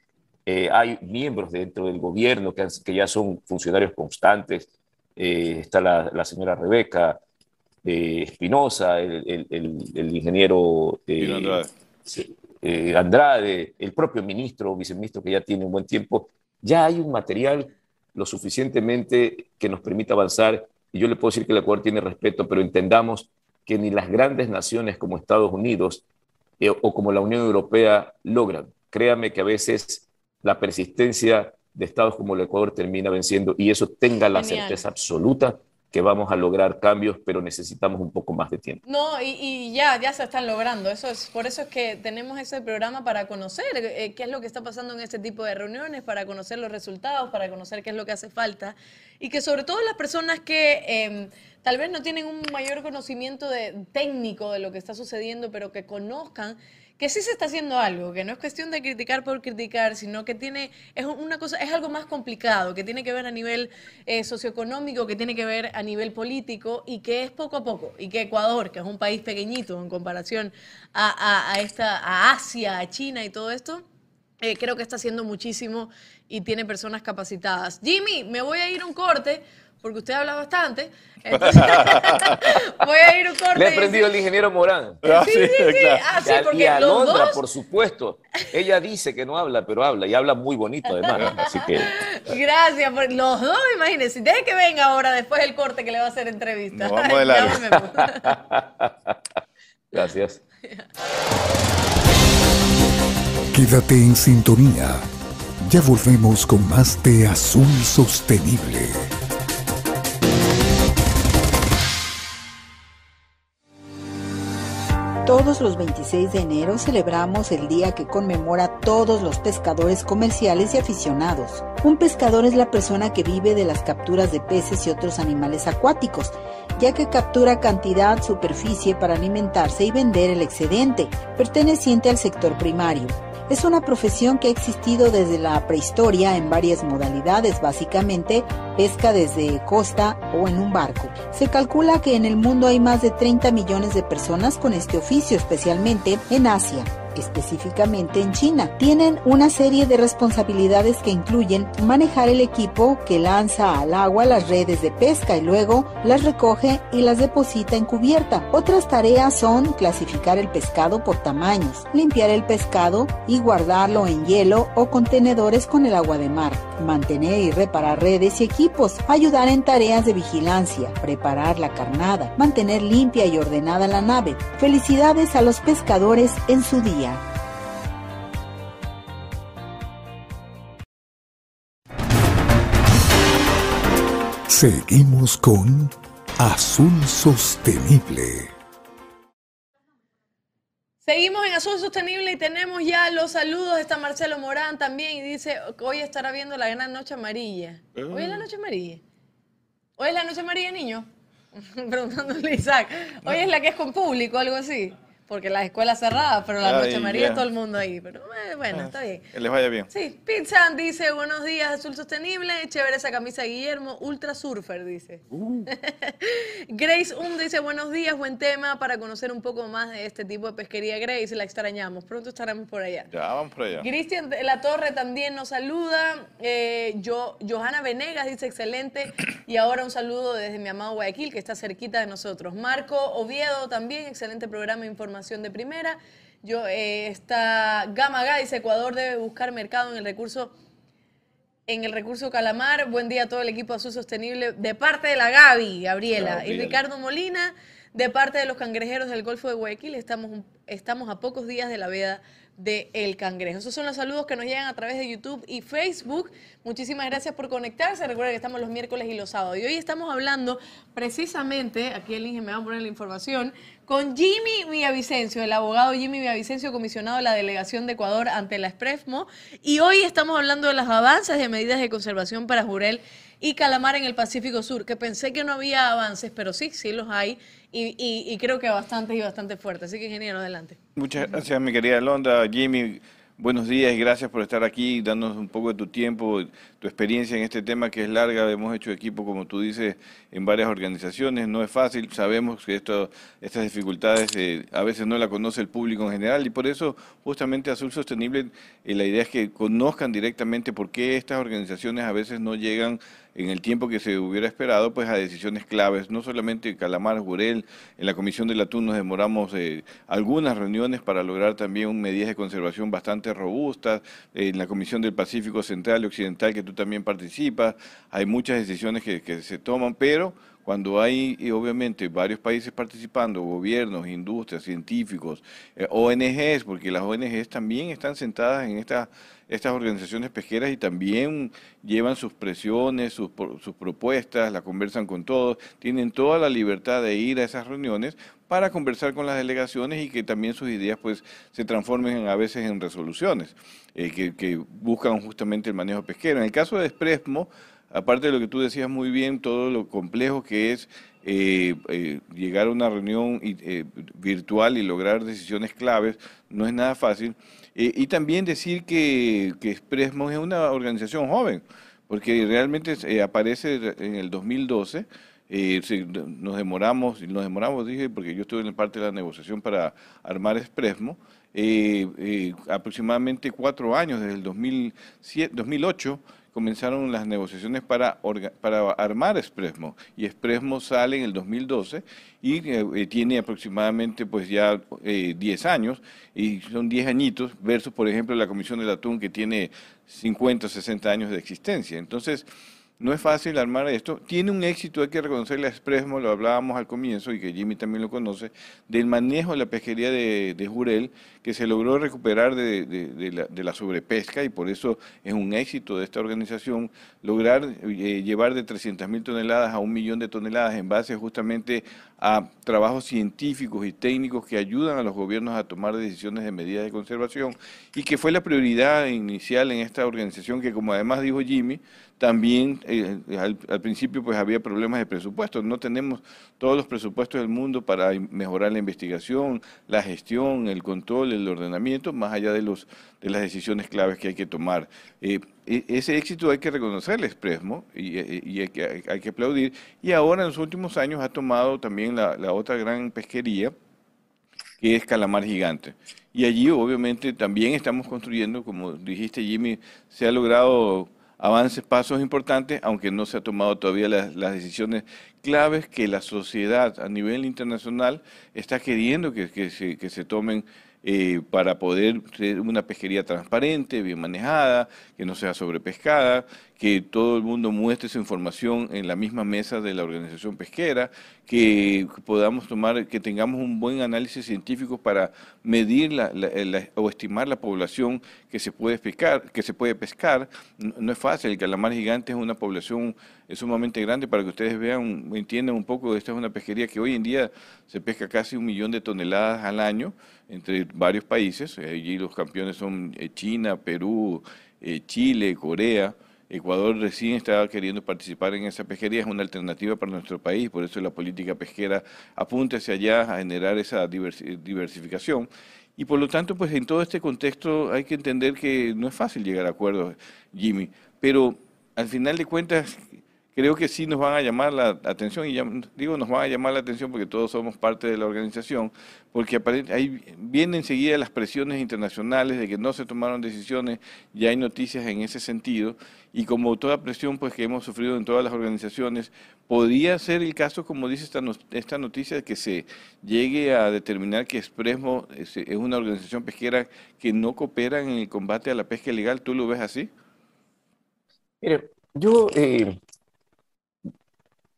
eh, hay miembros dentro del gobierno que, que ya son funcionarios constantes. Eh, está la, la, señora Rebeca eh, Espinosa, el, el, el, ingeniero Andrade. Andrade, el propio ministro o viceministro que ya tiene un buen tiempo. Ya hay un material lo suficientemente que nos permita avanzar. Y yo le puedo decir que el Ecuador tiene respeto, pero entendamos que ni las grandes naciones como Estados Unidos o como la Unión Europea logran. Créame que a veces la persistencia de estados como el Ecuador termina venciendo y eso tenga la certeza absoluta que vamos a lograr cambios, pero necesitamos un poco más de tiempo. No, y, ya, ya se están logrando. Eso es, por eso es que tenemos ese programa para conocer eh, qué es lo que está pasando en este tipo de reuniones, para conocer los resultados, para conocer qué es lo que hace falta. Y que sobre todo las personas que em, tal vez no tienen un mayor conocimiento de, técnico de lo que está sucediendo, pero que conozcan que sí se está haciendo algo, que no es cuestión de criticar por criticar, sino que tiene, es una cosa, es algo más complicado, que tiene que ver a nivel eh, socioeconómico, que tiene que ver a nivel político y que es poco a poco. Y que Ecuador, que es un país pequeñito en comparación a, esta, a Asia, a China y todo esto, eh, creo que está haciendo muchísimo y tiene personas capacitadas. Jimmy, me voy a ir a un corte porque usted habla bastante. voy a ir un corte. Le he aprendido el ingeniero Morán. Sí, sí, sí. Ah, sí porque y a Londra, por supuesto. Ella dice que no habla, pero habla. Y habla muy bonito, además. Así que... Gracias. Por... Los dos, imagínense. Deje que venga ahora, después del corte, que le va a hacer entrevista. vamos de largo. Gracias. Quédate en sintonía. Ya volvemos con más de Azul Sostenible. Todos los 26 de enero celebramos el día que conmemora a todos los pescadores comerciales y aficionados. Un pescador es la persona que vive de las capturas de peces y otros animales acuáticos, ya que captura cantidad, superficie para alimentarse y vender el excedente, perteneciente al sector primario. Es una profesión que ha existido desde la prehistoria en varias modalidades, básicamente pesca desde costa o en un barco. Se calcula que en el mundo hay más de 30 millones de personas con este oficio, especialmente en Asia específicamente en China. Tienen una serie de responsabilidades que incluyen manejar el equipo que lanza al agua las redes de pesca y luego las recoge y las deposita en cubierta. Otras tareas son clasificar el pescado por tamaños, limpiar el pescado y guardarlo en hielo o contenedores con el agua de mar, mantener y reparar redes y equipos, ayudar en tareas de vigilancia, preparar la carnada, mantener limpia y ordenada la nave. Felicidades a los pescadores en su día. Seguimos con Azul Sostenible. Seguimos en Azul Sostenible y tenemos ya los saludos. Está Marcelo Morán también y dice que hoy estará viendo la gran noche amarilla. ¿Hoy es la noche amarilla? ¿Hoy es la noche amarilla, niño? Preguntándole a Isaac. ¿Hoy es la que es con público, algo así? Porque las escuelas cerradas, pero la Ay, Noche María todo el mundo ahí. Pero eh, bueno, está bien. Que les vaya bien. Sí, Pizza dice, buenos días, Azul Sostenible, chévere esa camisa Guillermo, Ultra Surfer, dice. Grace Um dice, buenos días, buen tema para conocer un poco más de este tipo de pesquería. Grace, la extrañamos, pronto estaremos por allá. Ya, vamos por allá. Cristian La Torre también nos saluda. Eh, yo, Johanna Venegas dice excelente. Y ahora un saludo desde mi amado Guayaquil, que está cerquita de nosotros. Marco Oviedo también, excelente programa de información de primera. Yo, eh, está Gama dice Ecuador debe buscar mercado en el recurso en el recurso Calamar. Buen día a todo el equipo Azul Sostenible de parte de la Gaby, Gabriela. Y Gabriela. Ricardo Molina, de parte de los cangrejeros del Golfo de Guayaquil. Estamos, estamos a pocos días de la veda de El Cangrejo. Esos son los saludos que nos llegan a través de YouTube y Facebook. Muchísimas gracias por conectarse. Recuerden que estamos los miércoles y los sábados. Y hoy estamos hablando precisamente, aquí el Inge me va a poner la información, con Jimmy Villavicencio, el abogado Jimmy Villavicencio, comisionado de la Delegación de Ecuador ante la ESPREFMO. Y hoy estamos hablando de los avances de medidas de conservación para Jurel y Calamar en el Pacífico Sur, que pensé que no había avances, pero sí, sí los hay. Y, y- y creo que bastantes y bastante fuertes. Así que, ingeniero, adelante. Muchas gracias, mi querida Londa. Jimmy, buenos días y gracias por estar aquí, dándonos un poco de tu tiempo, tu experiencia en este tema que es larga. Hemos hecho equipo, como tú dices, en varias organizaciones. No es fácil, sabemos que esto, estas dificultades eh, a veces no la conoce el público en general y por eso justamente Azul Sostenible, eh, la idea es que conozcan directamente por qué estas organizaciones a veces no llegan en el tiempo que se hubiera esperado, pues a decisiones claves, no solamente Calamar, Jurel, en la Comisión del Atún nos demoramos eh, algunas reuniones para lograr también medidas de conservación bastante robustas, en la Comisión del Pacífico Central y Occidental que tú también participas, hay muchas decisiones que se toman, pero cuando hay eh, obviamente varios países participando, gobiernos, industrias, científicos, eh, ONGs, porque las ONGs también están sentadas en esta- estas organizaciones pesqueras y también llevan sus presiones, sus, sus propuestas, la conversan con todos, tienen toda la libertad de ir a esas reuniones para conversar con las delegaciones y que también sus ideas pues se transformen en- a veces en resoluciones eh, que, que buscan justamente el manejo pesquero. En el caso de Espresmo, aparte de lo que tú decías muy bien, todo lo complejo que es eh, eh, llegar a una reunión eh, virtual y lograr decisiones claves, no es nada fácil. Y también decir que, que es una organización joven, porque realmente aparece en el 2012. eh, se- nos demoramos, nos demoramos, dije, porque yo estuve en parte de la negociación para armar Expresmo, eh, aproximadamente cuatro años, desde el 2007, 2008, comenzaron las negociaciones para, para armar Expresmo. Y Expresmo sale en el 2012 y eh, eh, tiene aproximadamente pues ya eh, 10 años, y son 10 añitos, versus por ejemplo la Comisión del Atún que tiene 50 o 60 años de existencia. Entonces, no es fácil armar esto. Tiene un éxito, hay que reconocerle a Expresmo, lo hablábamos al comienzo y que Jimmy también lo conoce, del manejo de la pesquería de Jurel, que se logró recuperar de, la, sobrepesca y por eso es un éxito de esta organización lograr eh, llevar de 300 mil toneladas a un millón de toneladas en base justamente a trabajos científicos y técnicos que ayudan a los gobiernos a tomar decisiones de medidas de conservación y que fue la prioridad inicial en esta organización que como además dijo Jimmy, también eh, al, al principio pues había problemas de presupuesto. No tenemos todos los presupuestos del mundo para mejorar la investigación, la gestión, el control, el ordenamiento, más allá de los de las decisiones claves que hay que tomar. Eh, e- ese éxito hay que reconocerle Expresmo y, eh, y hay, que, hay que aplaudir. Y ahora en los últimos años ha tomado también la, la otra gran pesquería, que es Calamar Gigante. Y allí obviamente también estamos construyendo, como dijiste Jimmy, se ha logrado avances, pasos importantes, aunque no se ha tomado todavía las, las decisiones claves que la sociedad a nivel internacional está queriendo que, que se, que se tomen eh, para poder ser una pesquería transparente, bien manejada, que no sea sobrepescada, que todo el mundo muestre su información en la misma mesa de la organización pesquera, que podamos tomar, que tengamos un buen análisis científico para medir la, la- la- o estimar la población que se puede pescar, que se puede pescar. No, no es fácil, el calamar gigante es una población es sumamente grande para que ustedes vean, entiendan un poco, esta es una pesquería que hoy en día se pesca casi un millón de toneladas al año entre varios países, allí los campeones son eh, China, Perú, eh, Chile, Corea, Ecuador recién está queriendo participar en esa pesquería, es una alternativa para nuestro país, por eso la política pesquera apunta hacia allá a generar esa diversificación. Y por lo tanto, pues en todo este contexto hay que entender que no es fácil llegar a acuerdos, Jimmy, pero al final de cuentas creo que sí nos van a llamar la atención, y digo nos van a llamar la atención porque todos somos parte de la organización, porque ahí vienen enseguida las presiones internacionales de que no se tomaron decisiones, ya hay noticias en ese sentido, y como toda presión pues que hemos sufrido en todas las organizaciones, podría ser el caso, como dice esta, esta noticia, que se llegue a determinar que Expresmo es, es una organización pesquera que no coopera en el combate a la pesca ilegal, ¿tú lo ves así? Mire, yo eh,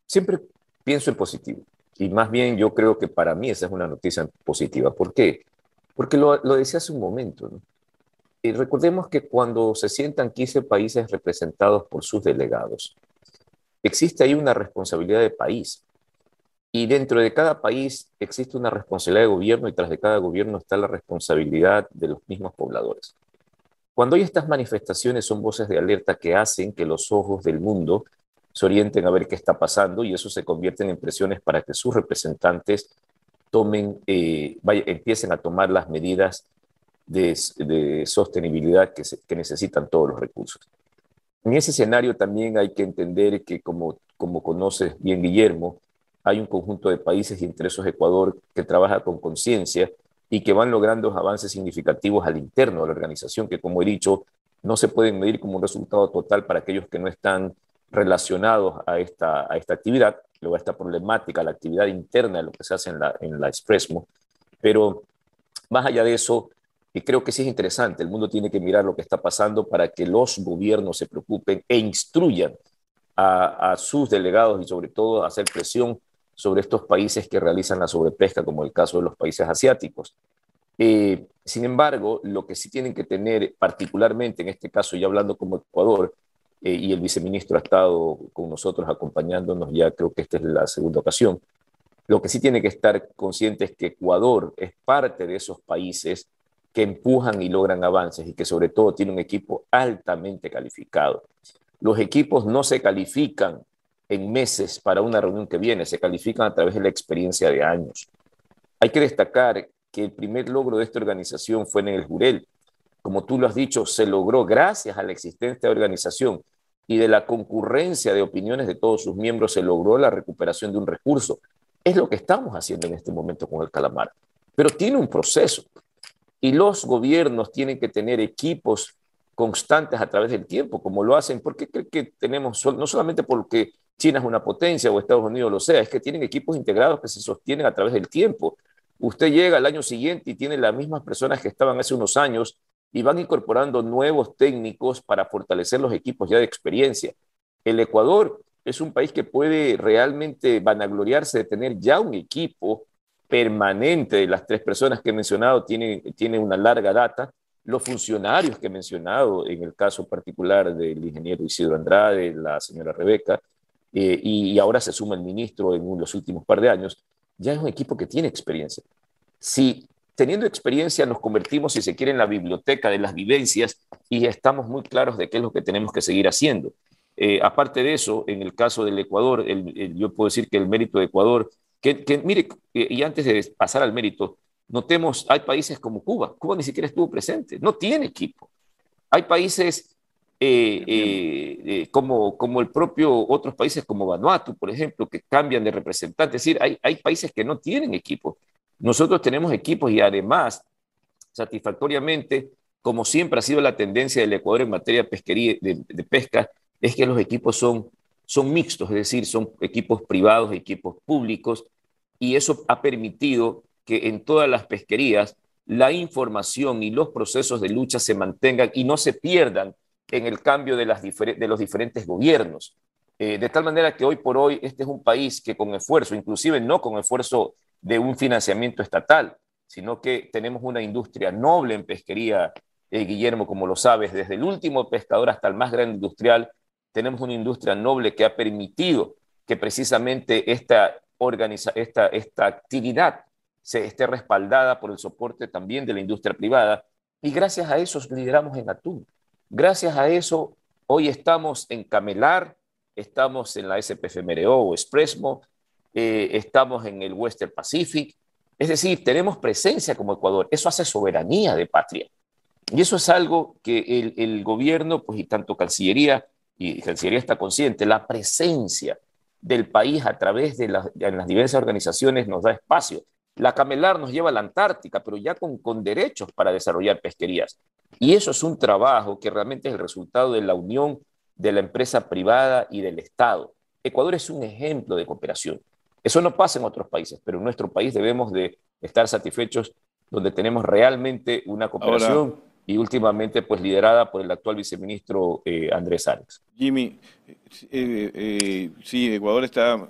siempre pienso en positivo. Y más bien yo creo que para mí esa es una noticia positiva. ¿Por qué? Porque lo, decía hace un momento. Y recordemos que cuando se sientan 15 países representados por sus delegados, existe ahí una responsabilidad de país. Y dentro de cada país existe una responsabilidad de gobierno y tras de cada gobierno está la responsabilidad de los mismos pobladores. Cuando hay estas manifestaciones son voces de alerta que hacen que los ojos del mundo se orienten a ver qué está pasando y eso se convierte en presiones para que sus representantes tomen, eh, empiecen a tomar las medidas de, sostenibilidad que, que, necesitan todos los recursos. En ese escenario también hay que entender que, como, como conoces bien Guillermo, hay un conjunto de países y entre esos Ecuador que trabaja con conciencia y que van logrando avances significativos al interno de la organización que, como he dicho, no se pueden medir como un resultado total para aquellos que no están relacionados a esta, a esta actividad, luego a esta problemática, la actividad interna de lo que se hace en la, en la Expresmo. Pero más allá de eso, y creo que sí es interesante, el mundo tiene que mirar lo que está pasando para que los gobiernos se preocupen e instruyan a, sus delegados y sobre todo hacer presión sobre estos países que realizan la sobrepesca, como el caso de los países asiáticos. Eh, sin embargo, lo que sí tienen que tener, particularmente en este caso, ya hablando como Ecuador, eh, y el viceministro ha estado con nosotros acompañándonos ya creo que esta es la segunda ocasión. Lo que sí tiene que estar consciente es que Ecuador es parte de esos países que empujan y logran avances y que sobre todo tiene un equipo altamente calificado. Los equipos no se califican en meses para una reunión que viene, se califican a través de la experiencia de años. Hay que destacar que el primer logro de esta organización fue en el Jurel, como tú lo has dicho, se logró gracias a la existencia de organización y de la concurrencia de opiniones de todos sus miembros, se logró la recuperación de un recurso. Es lo que estamos haciendo en este momento con el calamar. Pero tiene un proceso y los gobiernos tienen que tener equipos constantes a través del tiempo, como lo hacen. ¿Por qué creen que tenemos, no solamente porque China es una potencia o Estados Unidos lo sea, es que tienen equipos integrados que se sostienen a través del tiempo. Usted llega al año siguiente y tiene las mismas personas que estaban hace unos años y van incorporando nuevos técnicos para fortalecer los equipos ya de experiencia. El Ecuador es un país que puede realmente vanagloriarse de tener ya un equipo permanente las tres personas que he mencionado, tiene, tiene una larga data. Los funcionarios que he mencionado, en el caso particular del ingeniero Isidro Andrade, la señora Rebeca, eh, y, ahora se suma el ministro en los últimos par de años, ya es un equipo que tiene experiencia. Si teniendo experiencia nos convertimos, si se quiere, en la biblioteca de las vivencias y estamos muy claros de qué es lo que tenemos que seguir haciendo. Eh, aparte de eso, en el caso del Ecuador, yo puedo decir que el mérito de Ecuador, que, mire, eh, y antes de pasar al mérito, notemos, hay países como Cuba, Cuba ni siquiera estuvo presente, no tiene equipo. Hay países eh, como, como el propio, otros países como Vanuatu, por ejemplo, que cambian de representante, es decir, hay, hay países que no tienen equipo. Nosotros tenemos equipos y además, satisfactoriamente, como siempre ha sido la tendencia del Ecuador en materia de, pesquería, de, pesca, es que los equipos son, son mixtos, es decir, son equipos privados, equipos públicos, y eso ha permitido que en todas las pesquerías la información y los procesos de lucha se mantengan y no se pierdan en el cambio de, las de los diferentes gobiernos. Eh, de tal manera que hoy por hoy este es un país que con esfuerzo, inclusive no con esfuerzo de un financiamiento estatal, sino que tenemos una industria noble en pesquería, eh, Guillermo, como lo sabes, desde el último pescador hasta el más grande industrial, tenemos una industria noble que ha permitido que precisamente esta, actividad se esté respaldada por el soporte también de la industria privada y gracias a eso lideramos en atún. Gracias a eso Hoy estamos en Camelar, estamos en la SPFMRO o Expresmo, eh, estamos en el Western Pacific. Es decir, tenemos presencia como Ecuador. Eso hace soberanía de patria. Y eso es algo que el, el gobierno, pues y tanto Cancillería, y Cancillería está consciente, la presencia del país a través de las, las diversas organizaciones nos da espacio. La Camelar nos lleva a la Antártica, pero ya con, con derechos para desarrollar pesquerías. Y eso es un trabajo que realmente es el resultado de la unión de la empresa privada y del Estado. Ecuador es un ejemplo de cooperación. Eso no pasa en otros países, pero en nuestro país debemos de estar satisfechos donde tenemos realmente una cooperación y últimamente pues liderada por el actual viceministro eh, Andrés Alex. Jimmy, eh, eh, sí, Ecuador está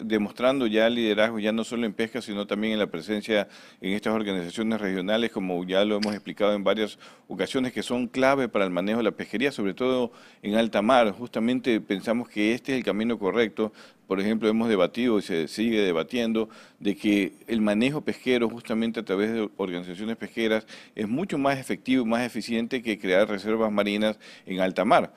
demostrando ya liderazgo, ya no solo en pesca, sino también en la presencia en estas organizaciones regionales, como ya lo hemos explicado en varias ocasiones, que son clave para el manejo de la pesquería, sobre todo en alta mar. Justamente pensamos que este es el camino correcto. Por ejemplo, hemos debatido y se sigue debatiendo de que el manejo pesquero, justamente a través de organizaciones pesqueras, es mucho más efectivo, más eficiente que crear reservas marinas en alta mar.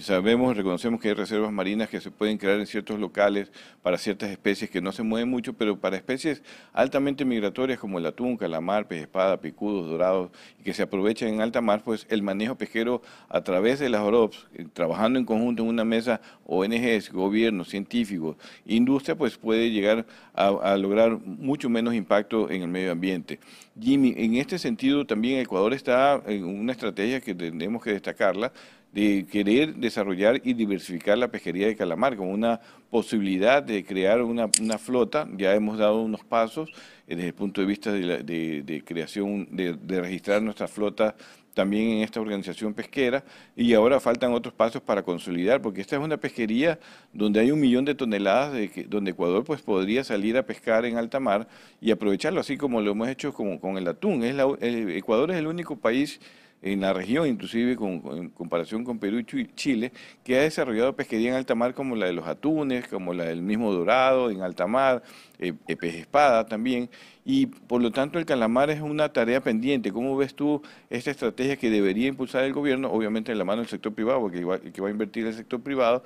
Sabemos, reconocemos que hay reservas marinas que se pueden crear en ciertos locales para ciertas especies que no se mueven mucho, pero para especies altamente migratorias como el atún, calamar, pez espada, picudos, dorados, y que se aprovechan en alta mar, pues el manejo pesquero a través de las OROPS, eh, trabajando en conjunto en una mesa ONGs, gobiernos, científicos, industria, pues puede llegar a lograr mucho menos impacto en el medio ambiente. Jimmy, en este sentido también Ecuador está en una estrategia que tenemos que destacarla, de querer desarrollar y diversificar la pesquería de calamar como una posibilidad de crear una, flota. Ya hemos dado unos pasos eh, desde el punto de vista de, creación, de, registrar nuestra flota también en esta organización pesquera y ahora faltan otros pasos para consolidar, porque esta es una pesquería donde hay un millón de toneladas, de donde Ecuador pues podría salir a pescar en alta mar y aprovecharlo, así como lo hemos hecho con, con el atún. Es Ecuador es el único país en la región, inclusive con, en comparación con Perú y Chile, que ha desarrollado pesquería en alta mar como la de los atunes, como la del mismo dorado en alta mar, eh, eh, pez espada también, y por lo tanto el calamar es una tarea pendiente. ¿Cómo ves tú esta estrategia que debería impulsar el gobierno, obviamente en la mano del sector privado, porque que va a invertir el sector privado,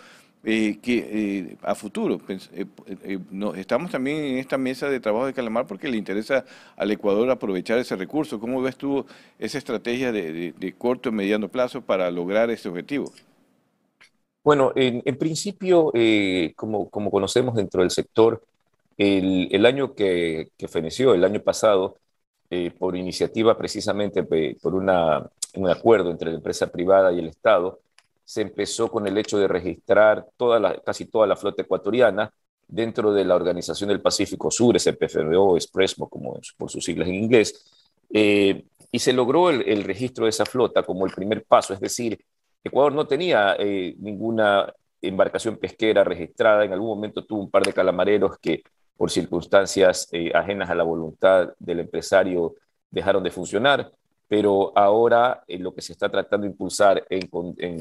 eh, que eh, a futuro. Eh, no, estamos también en esta mesa de trabajo de Calamar porque le interesa al Ecuador aprovechar ese recurso. ¿Cómo ves tú esa estrategia de, corto y mediano plazo para lograr ese objetivo? Bueno, en, principio, como, como, conocemos dentro del sector, el, el año que, que, feneció, el año pasado, por iniciativa precisamente por una, un acuerdo entre la empresa privada y el Estado, se empezó con el hecho de registrar casi toda la flota ecuatoriana dentro de la Organización del Pacífico Sur, SPFBO, Expresmo, como por sus siglas en inglés, eh, y se logró el, registro de esa flota como el primer paso, es decir, Ecuador no tenía eh, ninguna embarcación pesquera registrada, en algún momento tuvo un par de calamareros que por circunstancias eh, ajenas a la voluntad del empresario dejaron de funcionar, pero ahora eh, lo que se está tratando de impulsar en,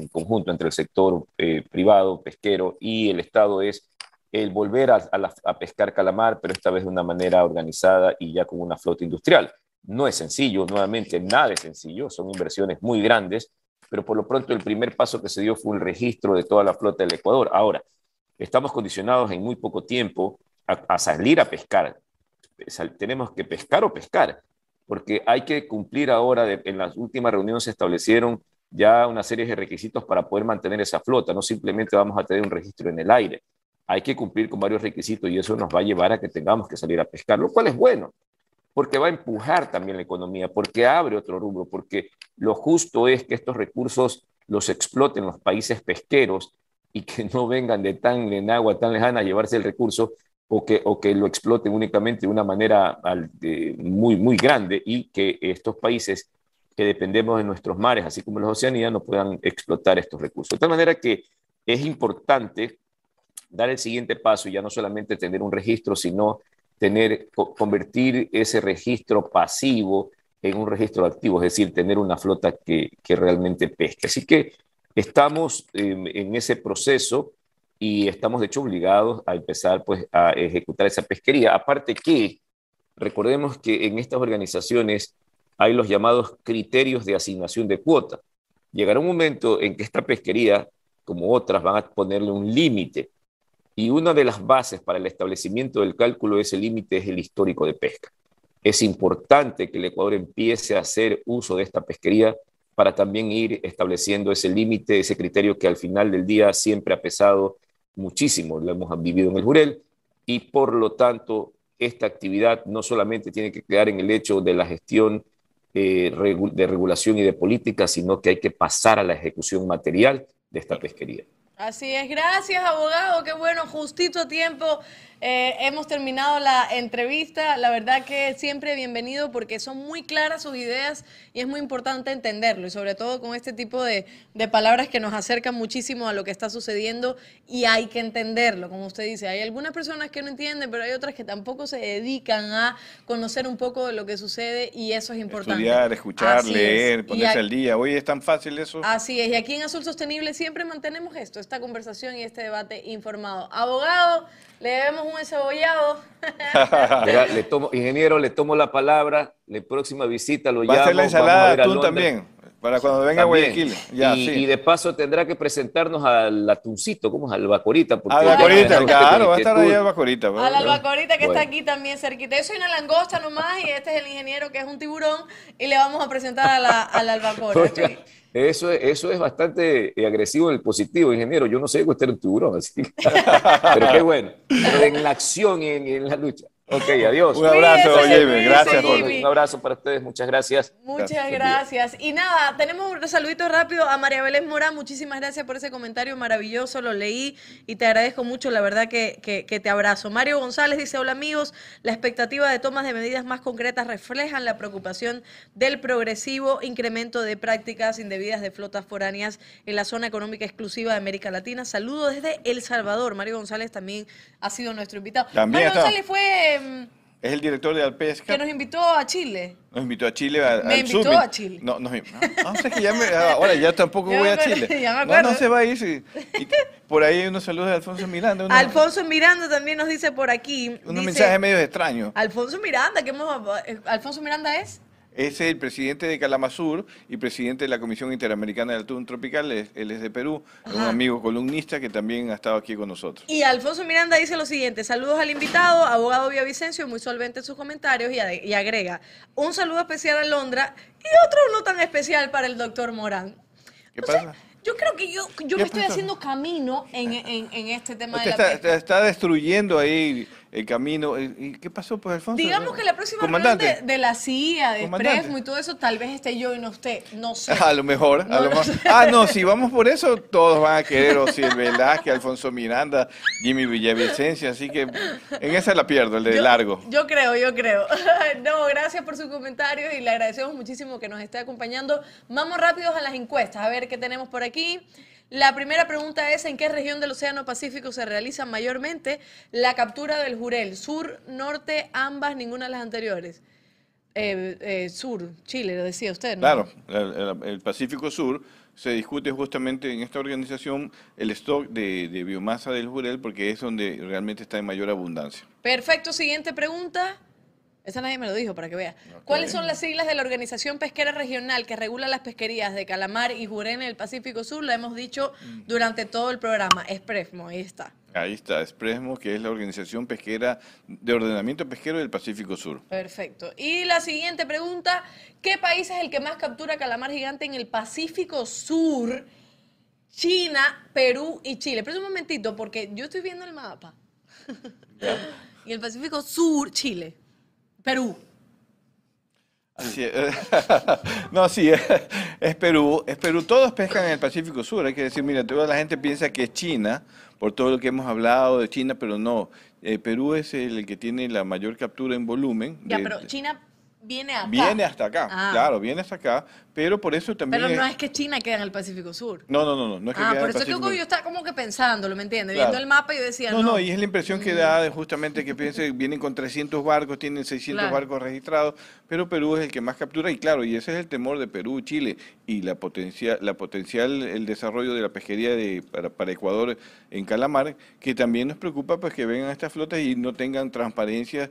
conjunto entre el sector eh, privado, pesquero y el Estado es el volver a, pescar calamar, pero esta vez de una manera organizada y ya con una flota industrial. No es sencillo, nuevamente, nada es sencillo, son inversiones muy grandes, pero por lo pronto el primer paso que se dio fue un registro de toda la flota del Ecuador. Ahora, estamos condicionados en muy poco tiempo a salir a pescar. Tenemos que pescar o pescar porque hay que cumplir ahora, en las últimas reuniones se establecieron ya una serie de requisitos para poder mantener esa flota, no simplemente vamos a tener un registro en el aire, hay que cumplir con varios requisitos y eso nos va a llevar a que tengamos que salir a pescar, lo cual es bueno, porque va a empujar también la economía, porque abre otro rubro, porque lo justo es que estos recursos los exploten los países pesqueros y que no vengan de tan en agua tan lejana a llevarse el recurso o que, o que lo exploten únicamente de una manera muy, muy grande y que estos países que dependemos de nuestros mares, así como los Oceanía, no puedan explotar estos recursos. De tal manera que es importante dar el siguiente paso y ya no solamente tener un registro, sino tener, convertir ese registro pasivo en un registro activo, es decir, tener una flota que, que realmente pesque. Así que estamos en ese proceso y estamos de hecho obligados a empezar pues a ejecutar esa pesquería. Aparte que recordemos que en estas organizaciones hay los llamados criterios de asignación de cuota, llegará un momento en que esta pesquería, como otras, van a ponerle un límite. Y una de las bases para el establecimiento del cálculo de ese límite es el histórico de pesca. Es importante que el Ecuador empiece a hacer uso de esta pesquería para también ir estableciendo ese límite, ese criterio que al final del día siempre ha pesado muchísimo, lo hemos vivido en el Jurel, y por lo tanto esta actividad no solamente tiene que quedar en el hecho de la gestión eh, de regulación y de política, sino que hay que pasar a la ejecución material de esta pesquería. Así es, gracias abogado, qué bueno, justito a tiempo. Eh, hemos terminado la entrevista. La verdad que siempre bienvenido porque son muy claras sus ideas y es muy importante entenderlo. Y sobre todo con este tipo de, palabras que nos acercan muchísimo a lo que está sucediendo y hay que entenderlo. Como usted dice, hay algunas personas que no entienden, pero hay otras que tampoco se dedican a conocer un poco de lo que sucede y eso es importante. Estudiar, escuchar, leer, ponerse al día. Hoy es tan fácil eso. Así es. Y aquí en Azul Sostenible siempre mantenemos esto, esta conversación y este debate informado. Abogado. Le debemos un encebollado. le tomo, ingeniero, le tomo la palabra. La próxima visita lo llamo. Va a hacer la ensalada de atún también. Para cuando venga a Guayaquil. y, de paso tendrá que presentarnos al atuncito, ¿cómo es? Al Bacorita. Al Bacorita, claro, va a estar ahí al Bacorita. Al Albacorita que está aquí también cerquita. Yo soy una langosta nomás y este es el ingeniero que es un tiburón y le vamos a presentar a la, al albacora. Eso, eso es bastante eh, agresivo en el positivo, ingeniero. Yo no sé usted un tiburón, así. pero qué bueno. Pero en la acción y en la lucha. Ok, adiós. Un abrazo, Jaime. Gracias. Por... Un abrazo para ustedes. Muchas gracias. Muchas gracias. Y nada, tenemos un saludito rápido a María Belén Morán. Muchísimas gracias por ese comentario maravilloso. Lo leí y te agradezco mucho. La verdad que, que, te abrazo. Mario González dice, hola amigos, la expectativa de tomas de medidas más concretas reflejan la preocupación del progresivo incremento de prácticas indebidas de flotas foráneas en la zona económica exclusiva de América Latina. Saludos desde El Salvador. Mario González también ha sido nuestro invitado. También Mario González fue es el director de Alpesca. Que nos invitó a Chile. Nos invitó a Chile. A, me invitó a Chile. No, no, no, sé que ya me, ahora ya tampoco voy a Chile. Ya me no, no se va a ir. por ahí hay unos saludos de Alfonso Miranda. Alfonso Miranda también nos dice por aquí. Unos mensajes medio extraños. Alfonso Miranda, que hemos, eh, Alfonso Miranda es es el presidente de Calamazur y presidente de la Comisión Interamericana del Atún Tropical. Él es de Perú, es un amigo columnista que también ha estado aquí con nosotros. Y Alfonso Miranda dice lo siguiente: saludos al invitado, abogado Villavicencio, muy solvente en sus comentarios y, agrega un saludo especial a Londra y otro no tan especial para el doctor Morán. ¿Qué pasa? Yo creo que yo, yo me estoy haciendo camino en, en, este tema de la está, está destruyendo ahí el camino. ¿Y qué pasó, pues, Alfonso? Digamos que la próxima reunión de, la CIA, de Presmo y todo eso, tal vez esté yo y no usted, no sé. A lo mejor, a lo mejor. Ah, no, si vamos por eso, todos van a querer Osiel Velázquez, Alfonso Miranda, Jimmy Villavicencia, así que en esa la pierdo, el de largo. Yo creo, yo creo. No, gracias por sus comentarios y le agradecemos muchísimo que nos esté acompañando. Vamos rápidos a las encuestas, a ver qué tenemos por aquí. La primera pregunta es, ¿en qué región del Océano Pacífico se realiza mayormente la captura del jurel? Sur, norte, ambas, ninguna de las anteriores. Eh, eh, sur, Chile, lo decía usted, ¿no? Claro, el, Pacífico Sur se discute justamente en esta organización el stock de, de biomasa del jurel porque es donde realmente está en mayor abundancia. Perfecto, siguiente pregunta. Esa nadie me lo dijo para que vea. ¿Cuáles son las siglas de la Organización Pesquera Regional que regula las pesquerías de calamar y jurén en el Pacífico Sur? La hemos dicho mm. durante todo el programa. Espresmo, ahí está. Ahí está, Espresmo, que es la Organización Pesquera de Ordenamiento Pesquero del Pacífico Sur. Perfecto. Y la siguiente pregunta, ¿qué país es el que más captura calamar gigante en el Pacífico Sur? China, Perú y Chile. Pero un momentito, porque yo estoy viendo el mapa. y el Pacífico Sur, Chile. Perú. no, sí, es, Perú. Es Perú. Todos pescan en el Pacífico Sur. Hay que decir, mira, toda la gente piensa que es China, por todo lo que hemos hablado de China, pero no. Eh, Perú es el, que tiene la mayor captura en volumen. Ya, pero China viene acá. Viene hasta acá, ah. claro, viene hasta acá, pero por eso también... Pero no es, que China queda en el Pacífico Sur. No, no, no, no, es que ah, por eso es que yo estaba como que pensándolo, ¿me entiendes? Viendo el mapa y decía, no. No, no, y es la impresión que da de justamente que piense, vienen con 300 barcos, tienen 600 barcos registrados, pero Perú es el que más captura y claro, y ese es el temor de Perú, Chile y la potencial, la potencial el desarrollo de la pesquería de, para, Ecuador en calamar, que también nos preocupa pues que vengan estas flotas y no tengan transparencia,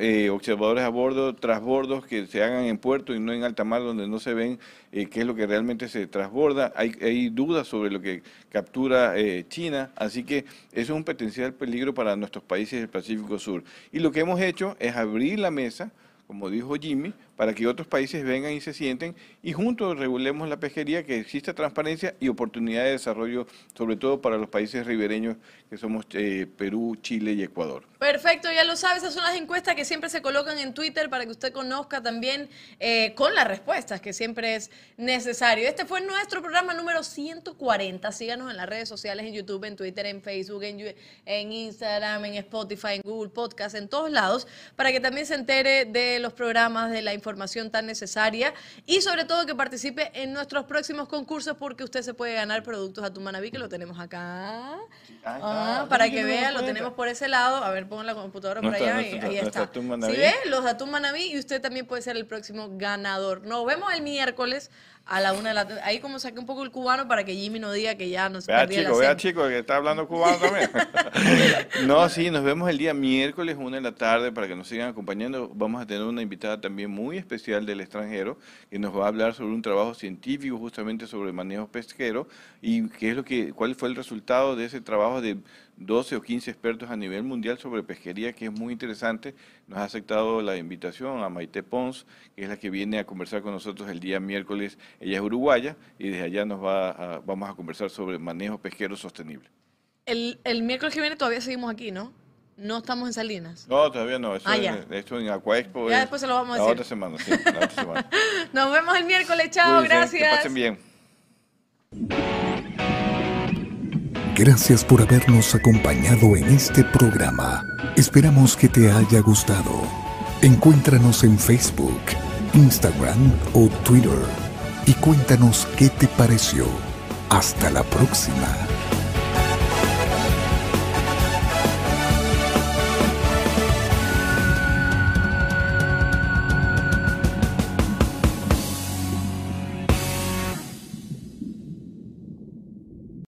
eh, observadores a bordo, trasbordos que se hagan en puerto y no en alta mar donde no se ven eh, qué es lo que realmente se transborda. Hay, hay dudas sobre lo que captura eh, China, así que eso es un potencial peligro para nuestros países del Pacífico Sur. Y lo que hemos hecho es abrir la mesa como dijo Jimmy, para que otros países vengan y se sienten y juntos regulemos la pesquería, que exista transparencia y oportunidad de desarrollo, sobre todo para los países ribereños que somos eh, Perú, Chile y Ecuador. Perfecto, ya lo sabes, esas son las encuestas que siempre se colocan en Twitter para que usted conozca también eh, con las respuestas, que siempre es necesario. Este fue nuestro programa número 140. Síganos en las redes sociales, en YouTube, en Twitter, en Facebook, en, en Instagram, en Spotify, en Google Podcast, en todos lados, para que también se entere de los programas, de la información tan necesaria y sobre todo que participe en nuestros próximos concursos porque usted se puede ganar productos a tu Manaví, que lo tenemos acá. Ah, para que vea, lo tenemos por ese lado. A ver, pongo la computadora por allá y ahí está. ¿Sí ve? Los Atún Manaví y usted también puede ser el próximo ganador. Nos vemos el miércoles a la una de la Ahí como saqué un poco el cubano para que Jimmy no diga que ya nos Vea chico, vea chico, que está hablando cubano también. no, sí, nos vemos el día miércoles, una de la tarde, para que nos sigan acompañando. Vamos a tener una invitada también muy especial del extranjero, que nos va a hablar sobre un trabajo científico justamente sobre el manejo pesquero y qué es lo que, cuál fue el resultado de ese trabajo de 12 o 15 expertos a nivel mundial sobre pesquería, que es muy interesante. Nos ha aceptado la invitación a Maite Pons, que es la que viene a conversar con nosotros el día miércoles. Ella es uruguaya y desde allá nos va a, vamos a conversar sobre manejo pesquero sostenible. El, el miércoles que viene todavía seguimos aquí, ¿no? No estamos en Salinas. No, todavía no. Eso ah, esto en Aquaexpo. Ya después se lo vamos a decir. La otra semana, sí. La otra semana. Nos vemos el miércoles. Chao, gracias. Que pasen bien. Gracias por habernos acompañado en este programa. Esperamos que te haya gustado. Encuéntranos en Facebook, Instagram o Twitter y cuéntanos qué te pareció. Hasta la próxima.